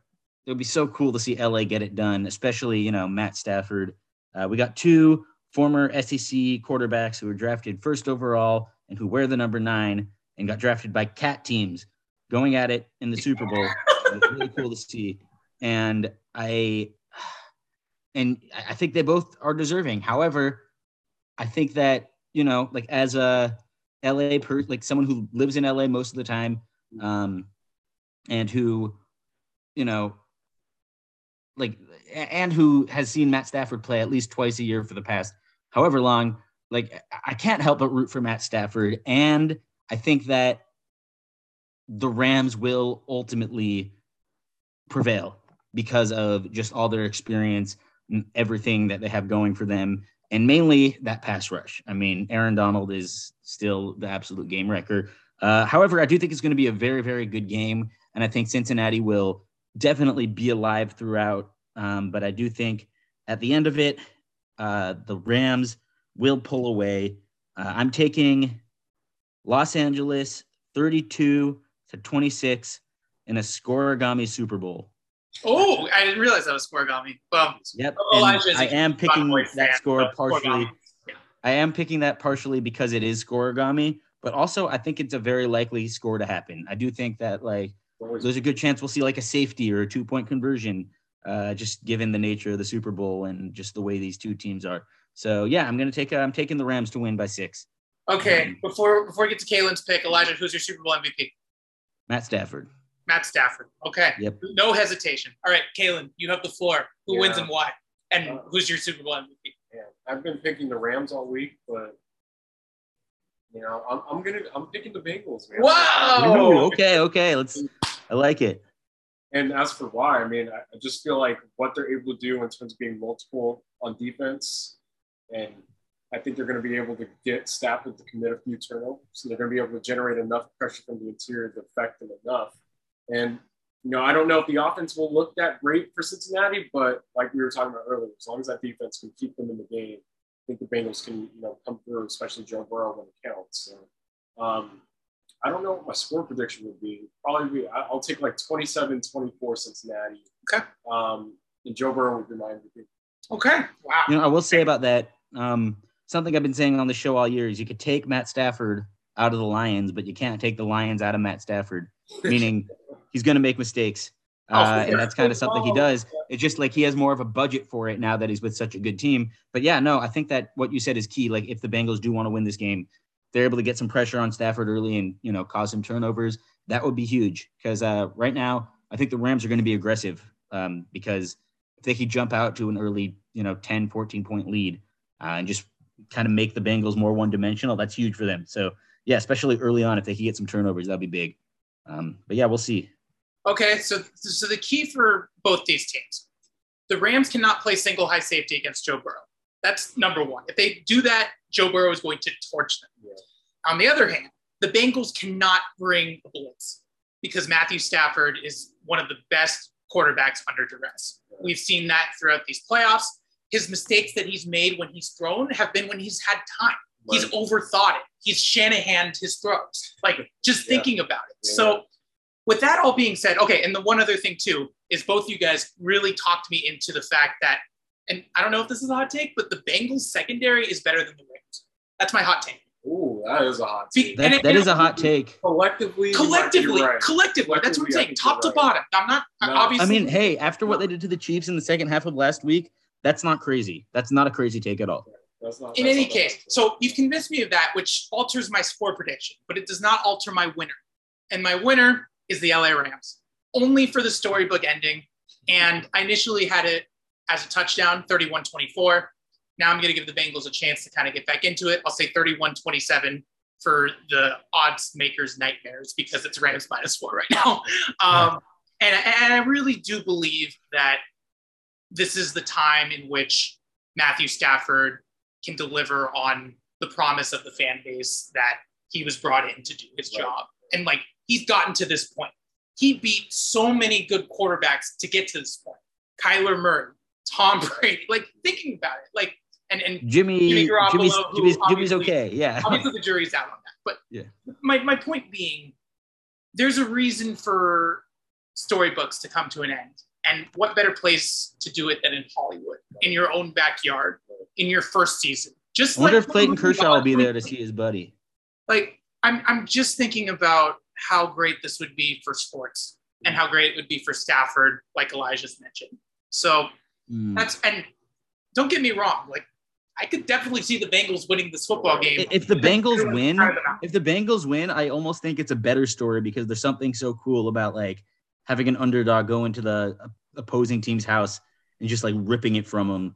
it would be so cool to see LA get it done, especially, you know, Matt Stafford Uh, we got two former SEC quarterbacks who were drafted first overall and who wear the number nine and got drafted by cat teams going at it in the Super Bowl. it's really cool to see. And I and I think they both are deserving. However, I think that, you know, like as a LA per like someone who lives in LA most of the time, um, and who, you know, like and who has seen Matt Stafford play at least twice a year for the past however long, like I can't help but root for Matt Stafford. And I think that the Rams will ultimately prevail because of just all their experience and everything that they have going for them. And mainly that pass rush. I mean, Aaron Donald is still the absolute game wrecker. Uh, however, I do think it's going to be a very, very good game. And I think Cincinnati will definitely be alive throughout. Um, but I do think at the end of it, uh, the Rams will pull away. Uh, I'm taking Los Angeles 32 to 26 in a scorigami Super Bowl. Oh, I didn't realize that was scorigami. Well, yep. I am picking that score partially. Yeah. I am picking that partially because it is scorigami, but also I think it's a very likely score to happen. I do think that like there's a good chance we'll see like a safety or a two point conversion, uh, just given the nature of the Super Bowl and just the way these two teams are. So yeah, I'm gonna take. Uh, I'm taking the Rams to win by six. Okay, um, before before we get to Kaelen's pick, Elijah, who's your Super Bowl MVP? Matt Stafford. Matt Stafford. Okay. Yep. No hesitation. All right, Kaelen, you have the floor. Who yeah. wins and why? And uh, who's your Super Bowl MVP? Yeah, I've been picking the Rams all week, but you know, I'm, I'm gonna I'm picking the Bengals, man. Wow. Ooh, okay, okay. Let's. I like it. And as for why, I mean, I, just feel like what they're able to do in terms of being multiple on defense, and I think they're going to be able to get Stafford to commit a few turnovers. So they're going to be able to generate enough pressure from the interior to affect them enough. And you know, I don't know if the offense will look that great for Cincinnati, but like we were talking about earlier, as long as that defense can keep them in the game, I think the Bengals can, you know, come through, especially Joe Burrow when it counts. So, um, I don't know what my score prediction would be. Probably be, I'll take like 27 24 Cincinnati. Okay. Um, and Joe Burrow would be my MVP. Okay. Wow. You know, I will say about that, um, something I've been saying on the show all year is you could take Matt Stafford out of the Lions, but you can't take the Lions out of Matt Stafford, meaning he's going to make mistakes. Oh, uh, and that's kind of something he does. It's just like he has more of a budget for it now that he's with such a good team. But yeah, no, I think that what you said is key. Like if the Bengals do want to win this game, they're able to get some pressure on Stafford early and you know cause some turnovers. That would be huge because uh, right now I think the Rams are going to be aggressive um, because if they could jump out to an early you know 10, 14 point lead uh, and just kind of make the Bengals more one dimensional, that's huge for them. So yeah, especially early on if they could get some turnovers, that'd be big. Um, but yeah, we'll see. Okay, so so the key for both these teams, the Rams cannot play single high safety against Joe Burrow. That's number one. If they do that, Joe Burrow is going to torch them. Yeah. On the other hand, the Bengals cannot bring a blitz because Matthew Stafford is one of the best quarterbacks under duress. We've seen that throughout these playoffs. His mistakes that he's made when he's thrown have been when he's had time. Right. He's overthought it. He's Shanahan his throws. Like just thinking about it. Yeah. So with that all being said, okay, and the one other thing too is both you guys really talked me into the fact that, and I don't know if this is a hot take, but the Bengals secondary is better than the Rams. That's my hot take. Ooh, that is a hot take. That, it, that is a hot take. Collectively, collectively, right. collectively, That's what I'm saying. Top to right. bottom. I'm not no. obviously. I mean, hey, after what they did to the Chiefs in the second half of last week, that's not crazy. That's not a crazy take at all. That's not, in any case, so you've convinced me of that, which alters my score prediction, but it does not alter my winner. And my winner is the LA Rams, only for the storybook ending. And I initially had it as a touchdown, 31 24. Now I'm going to give the Bengals a chance to kind of get back into it. I'll say 31 27 for the odds makers' nightmares because it's Rams minus four right now. Um, and, and I really do believe that this is the time in which Matthew Stafford can deliver on the promise of the fan base that he was brought in to do his right. job. And like he's gotten to this point. He beat so many good quarterbacks to get to this point. Kyler Murray, Tom Brady, like thinking about it, like and and Jimmy, Jimmy Jimmy's, Jimmy's, Jimmy's okay, yeah. obviously, the jury's out on that, but yeah. My my point being, there's a reason for storybooks to come to an end, And what better place to do it than in Hollywood, in your own backyard, in your first season? Just I wonder like if Clayton Kershaw will be there to see his buddy. Like I'm, I'm just thinking about how great this would be for sports and how great it would be for Stafford, like Elijah's mentioned. So Hmm. that's and don't get me wrong, like I could definitely see the Bengals winning this football game. If the Bengals win, Kind of an- if the Bengals win, I almost think it's a better story because there's something so cool about like having an underdog go into the opposing team's house and just like ripping it from them.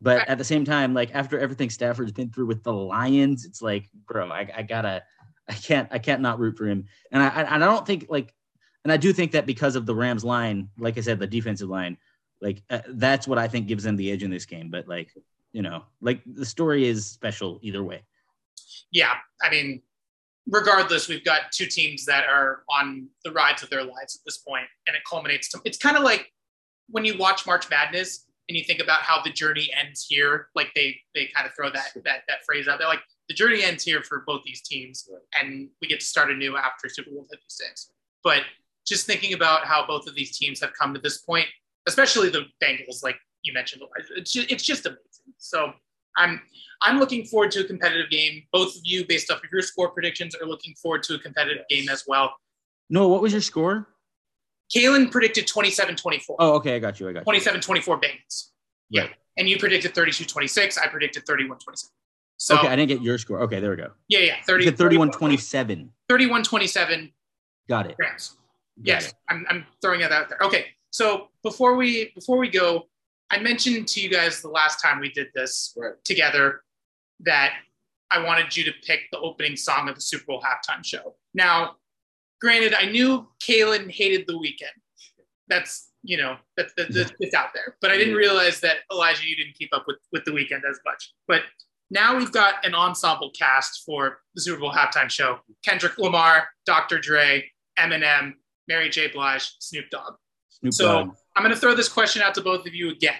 But at the same time, like after everything Stafford's been through with the Lions, it's like, bro, I, I gotta, I can't, I can't not root for him. And I, I, I don't think like, and I do think that because of the Rams line, like I said, the defensive line, like uh, that's what I think gives them the edge in this game. But like, you know, like the story is special either way. yeah, I mean, regardless, we've got two teams that are on the rides of their lives at this point, and it culminates to it's kind of like when you watch March Madness and you think about how the journey ends here, like they they kind of throw that that that phrase out there, like the journey ends here for both these teams, and we get to start anew after Super Bowl 56. But just thinking about how both of these teams have come to this point, especially the Bengals, like you mentioned, it's just, it's just amazing. So I'm I'm looking forward to a competitive game. Both of you, based off of your score predictions, are looking forward to a competitive game as well. No, what was your score? Kaelen predicted 27-24. Oh, okay, I got you. I got you. 27-24 Bengals. Yeah. Right. And you predicted 32-26. I predicted 31-27. So okay, I didn't get your score. Okay, there we go. yeah, yeah. You 30, 31 27. 31-27 Got it. Rams. Got Yes, it. I'm, I'm throwing that out there. Okay, so before we before we go, I mentioned to you guys the last time we did this Right. together that I wanted you to pick the opening song of the Super Bowl halftime show. Now, granted, I knew Kaelen hated the Weeknd. That's you know that, that, that it's out there, but I didn't realize that Elijah, you didn't keep up with with the Weeknd as much. But now we've got an ensemble cast for the Super Bowl halftime show: Kendrick Lamar, Dr. Dre, Eminem, Mary J. Blige, Snoop Dogg. Snoop So Dogg. I'm going to throw this question out to both of you again.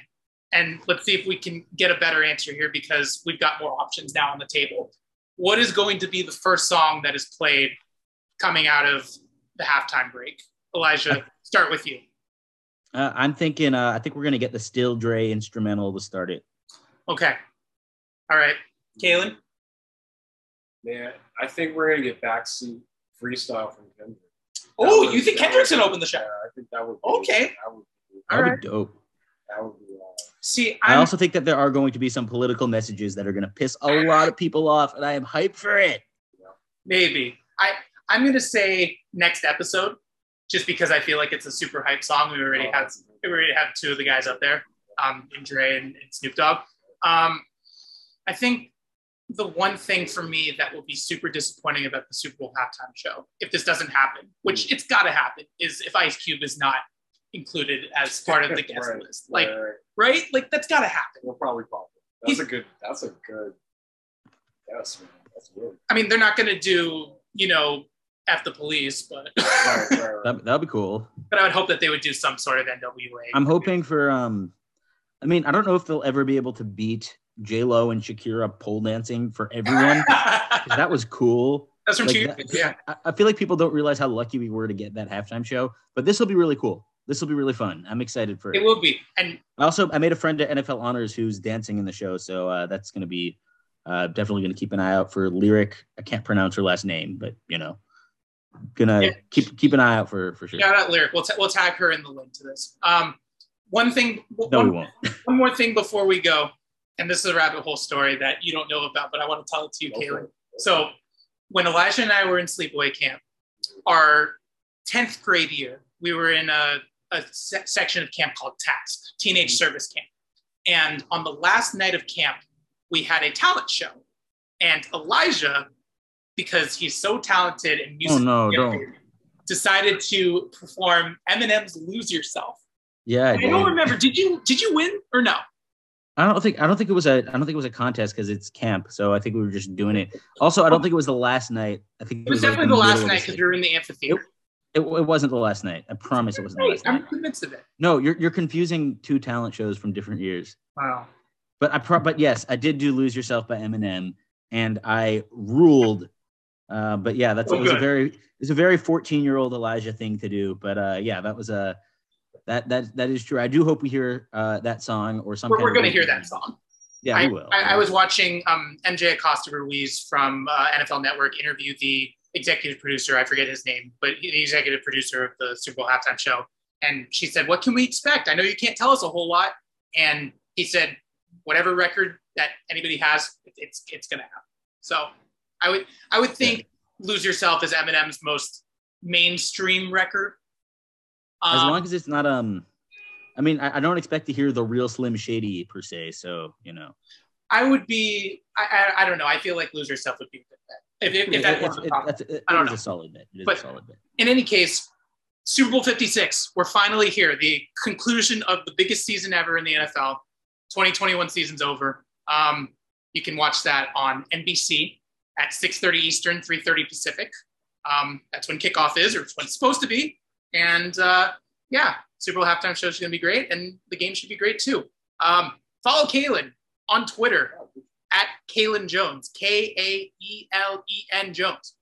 And let's see if we can get a better answer here because we've got more options now on the table. What is going to be the first song that is played coming out of the halftime break? Elijah, start with you. Uh, I'm thinking. Uh, I think we're gonna get the Still Dre instrumental to start it. Okay. All right. Kaelen? Man, I think we're gonna get backseat freestyle from Kendrick. Oh, That you think that Kendrick's would going to open the show? Yeah, I think that would. Be, Okay. That would be. That'd right. be dope. That would be. Uh, See, i I'm, also think that there are going to be some political messages that are going to piss a lot of people off, and I am hyped for it. maybe. I, I'm going to say next episode just because I feel like it's a super hype song. We already oh, have we already have two of the guys up there, um, in Dre and, and Snoop Dogg. Um, I think the one thing for me that will be super disappointing about the Super Bowl halftime show, if this doesn't happen, which it's got to happen, is if Ice Cube is not included as part of the guest Right, list. Like, right, right. right? Like that's got to happen. We'll probably pop it. That's He's- a good. That's a good. Yes, man. That's really. I mean, they're not going to do, you know, F the police, but Right, right, right. That that'd be cool. but I would hope that they would do some sort of NWA. I'm hoping for. Um, I mean, I don't know if they'll ever be able to beat J Lo and Shakira pole dancing for everyone. that was cool. That's from Like two. that- Yeah. I, feel like people don't realize how lucky we were to get that halftime show, but this will be really cool. This will be really fun. I'm excited for it. It will be. And I also I made a friend at NFL Honors who's dancing in the show, so uh, that's going to be uh, definitely going to keep an eye out for Lyric. I can't pronounce her last name, but you know, gonna Yeah. keep keep an eye out for for sure. shout out Lyric. We'll, ta- we'll tag her in the link to this. Um, one thing, No, one, we won't. one more thing before we go, and this is a rabbit hole story that you don't know about, but I want to tell it to you, Kaelen. it. So when Elijah and I were in sleepaway camp, our 10th grade year, we were in a, a se- section of camp called Task, Teenage mm-hmm. Service Camp. And on the last night of camp, we had a talent show. And Elijah, because he's so talented and Oh musically no, decided to perform Eminem's "Lose Yourself." Yeah, I, I don't remember. Did you did you win or no? I don't think I don't think it was a I don't think it was a contest because it's camp. So I think we were just doing it. Also, I don't think it was the last night. I think It was like, definitely the middle last night because we were in the amphitheater. It, it wasn't the last night. I promise it wasn't the last night. I'm convinced of it. No, you're you're confusing two talent shows from different years. Wow. But I pro- but yes, I did do "Lose Yourself" by Eminem, and I ruled. Uh, but yeah, that's Oh, it was a good. very it's a very 14 year old Elijah thing to do. But uh, yeah, that was a That that that is true. I do hope we hear uh, that song or some. We're, we're going to hear that song. Yeah, I, we will. I, I was watching um, MJ Acosta Ruiz from uh, NFL Network interview the executive producer. I forget his name, but the executive producer of the Super Bowl halftime show. And she said, "What can we expect? I know you can't tell us a whole lot." And he said, "Whatever record that anybody has, it's it's going to happen." So I would I would think "Lose Yourself" is Eminem's most mainstream record. As Um, long as it's not um. I mean, I, I don't expect to hear the real Slim Shady per se. So you know, I would be. I, I, I don't know. I feel like "Lose Yourself" would be a good bet. If, if, if that It- was it- it- problem. it- I don't know. a solid bet. It is But- a solid bet. in any case, Super Bowl 56, we're finally here. The conclusion of the biggest season ever in the NFL. 2021 season's over. Um, you can watch that on NBC at 6:30 Eastern, 3:30 Pacific. Um, that's when kickoff is, or it's when it's supposed to be. And uh, yeah, Super Bowl halftime show is going to be great, and the game should be great too. Um, follow Kaelen on Twitter at Kaelen Jones, K A E L E N Jones.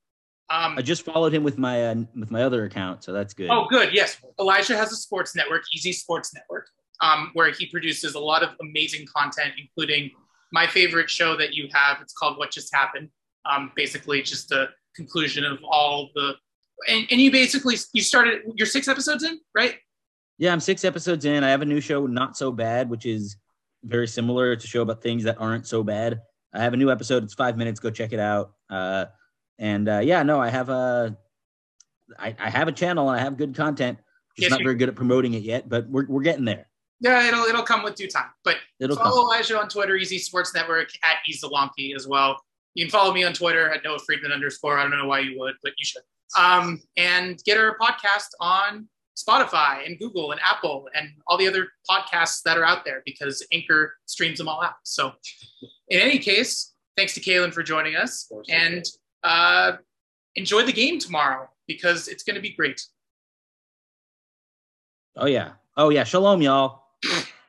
Um, I just followed him with my uh, with my other account, so that's good. Oh, good. Yes. Elijah has a sports network, Easy Sports Network, um, where he produces a lot of amazing content, including my favorite show that you have. It's called What Just Happened. Um, basically, just the conclusion of all the. And, and you basically you started you're six episodes in, right? Yeah, I'm six episodes in. I have a new show, Not So Bad, which is very similar. It's a show about things that aren't so bad. I have a new episode. It's five minutes. Go check it out. Uh, and uh, yeah, no, I have a, I, I have a channel and I have good content. Just Yes, not very good at promoting it yet, but we're, we're getting there. Yeah, it'll it'll come with due time. But It'll follow come. Elijah on Twitter, Easy Sports Network at Easalonky as well. You can follow me on Twitter at Noah Friedman underscore. I don't know why you would, but you should. Um, and get our podcast on Spotify and Google and Apple and all the other podcasts that are out there because Anchor streams them all out. So, in any case, thanks to Kaelen for joining us and uh, enjoy the game tomorrow because it's going to be great. Oh yeah. Oh yeah. Shalom, y'all.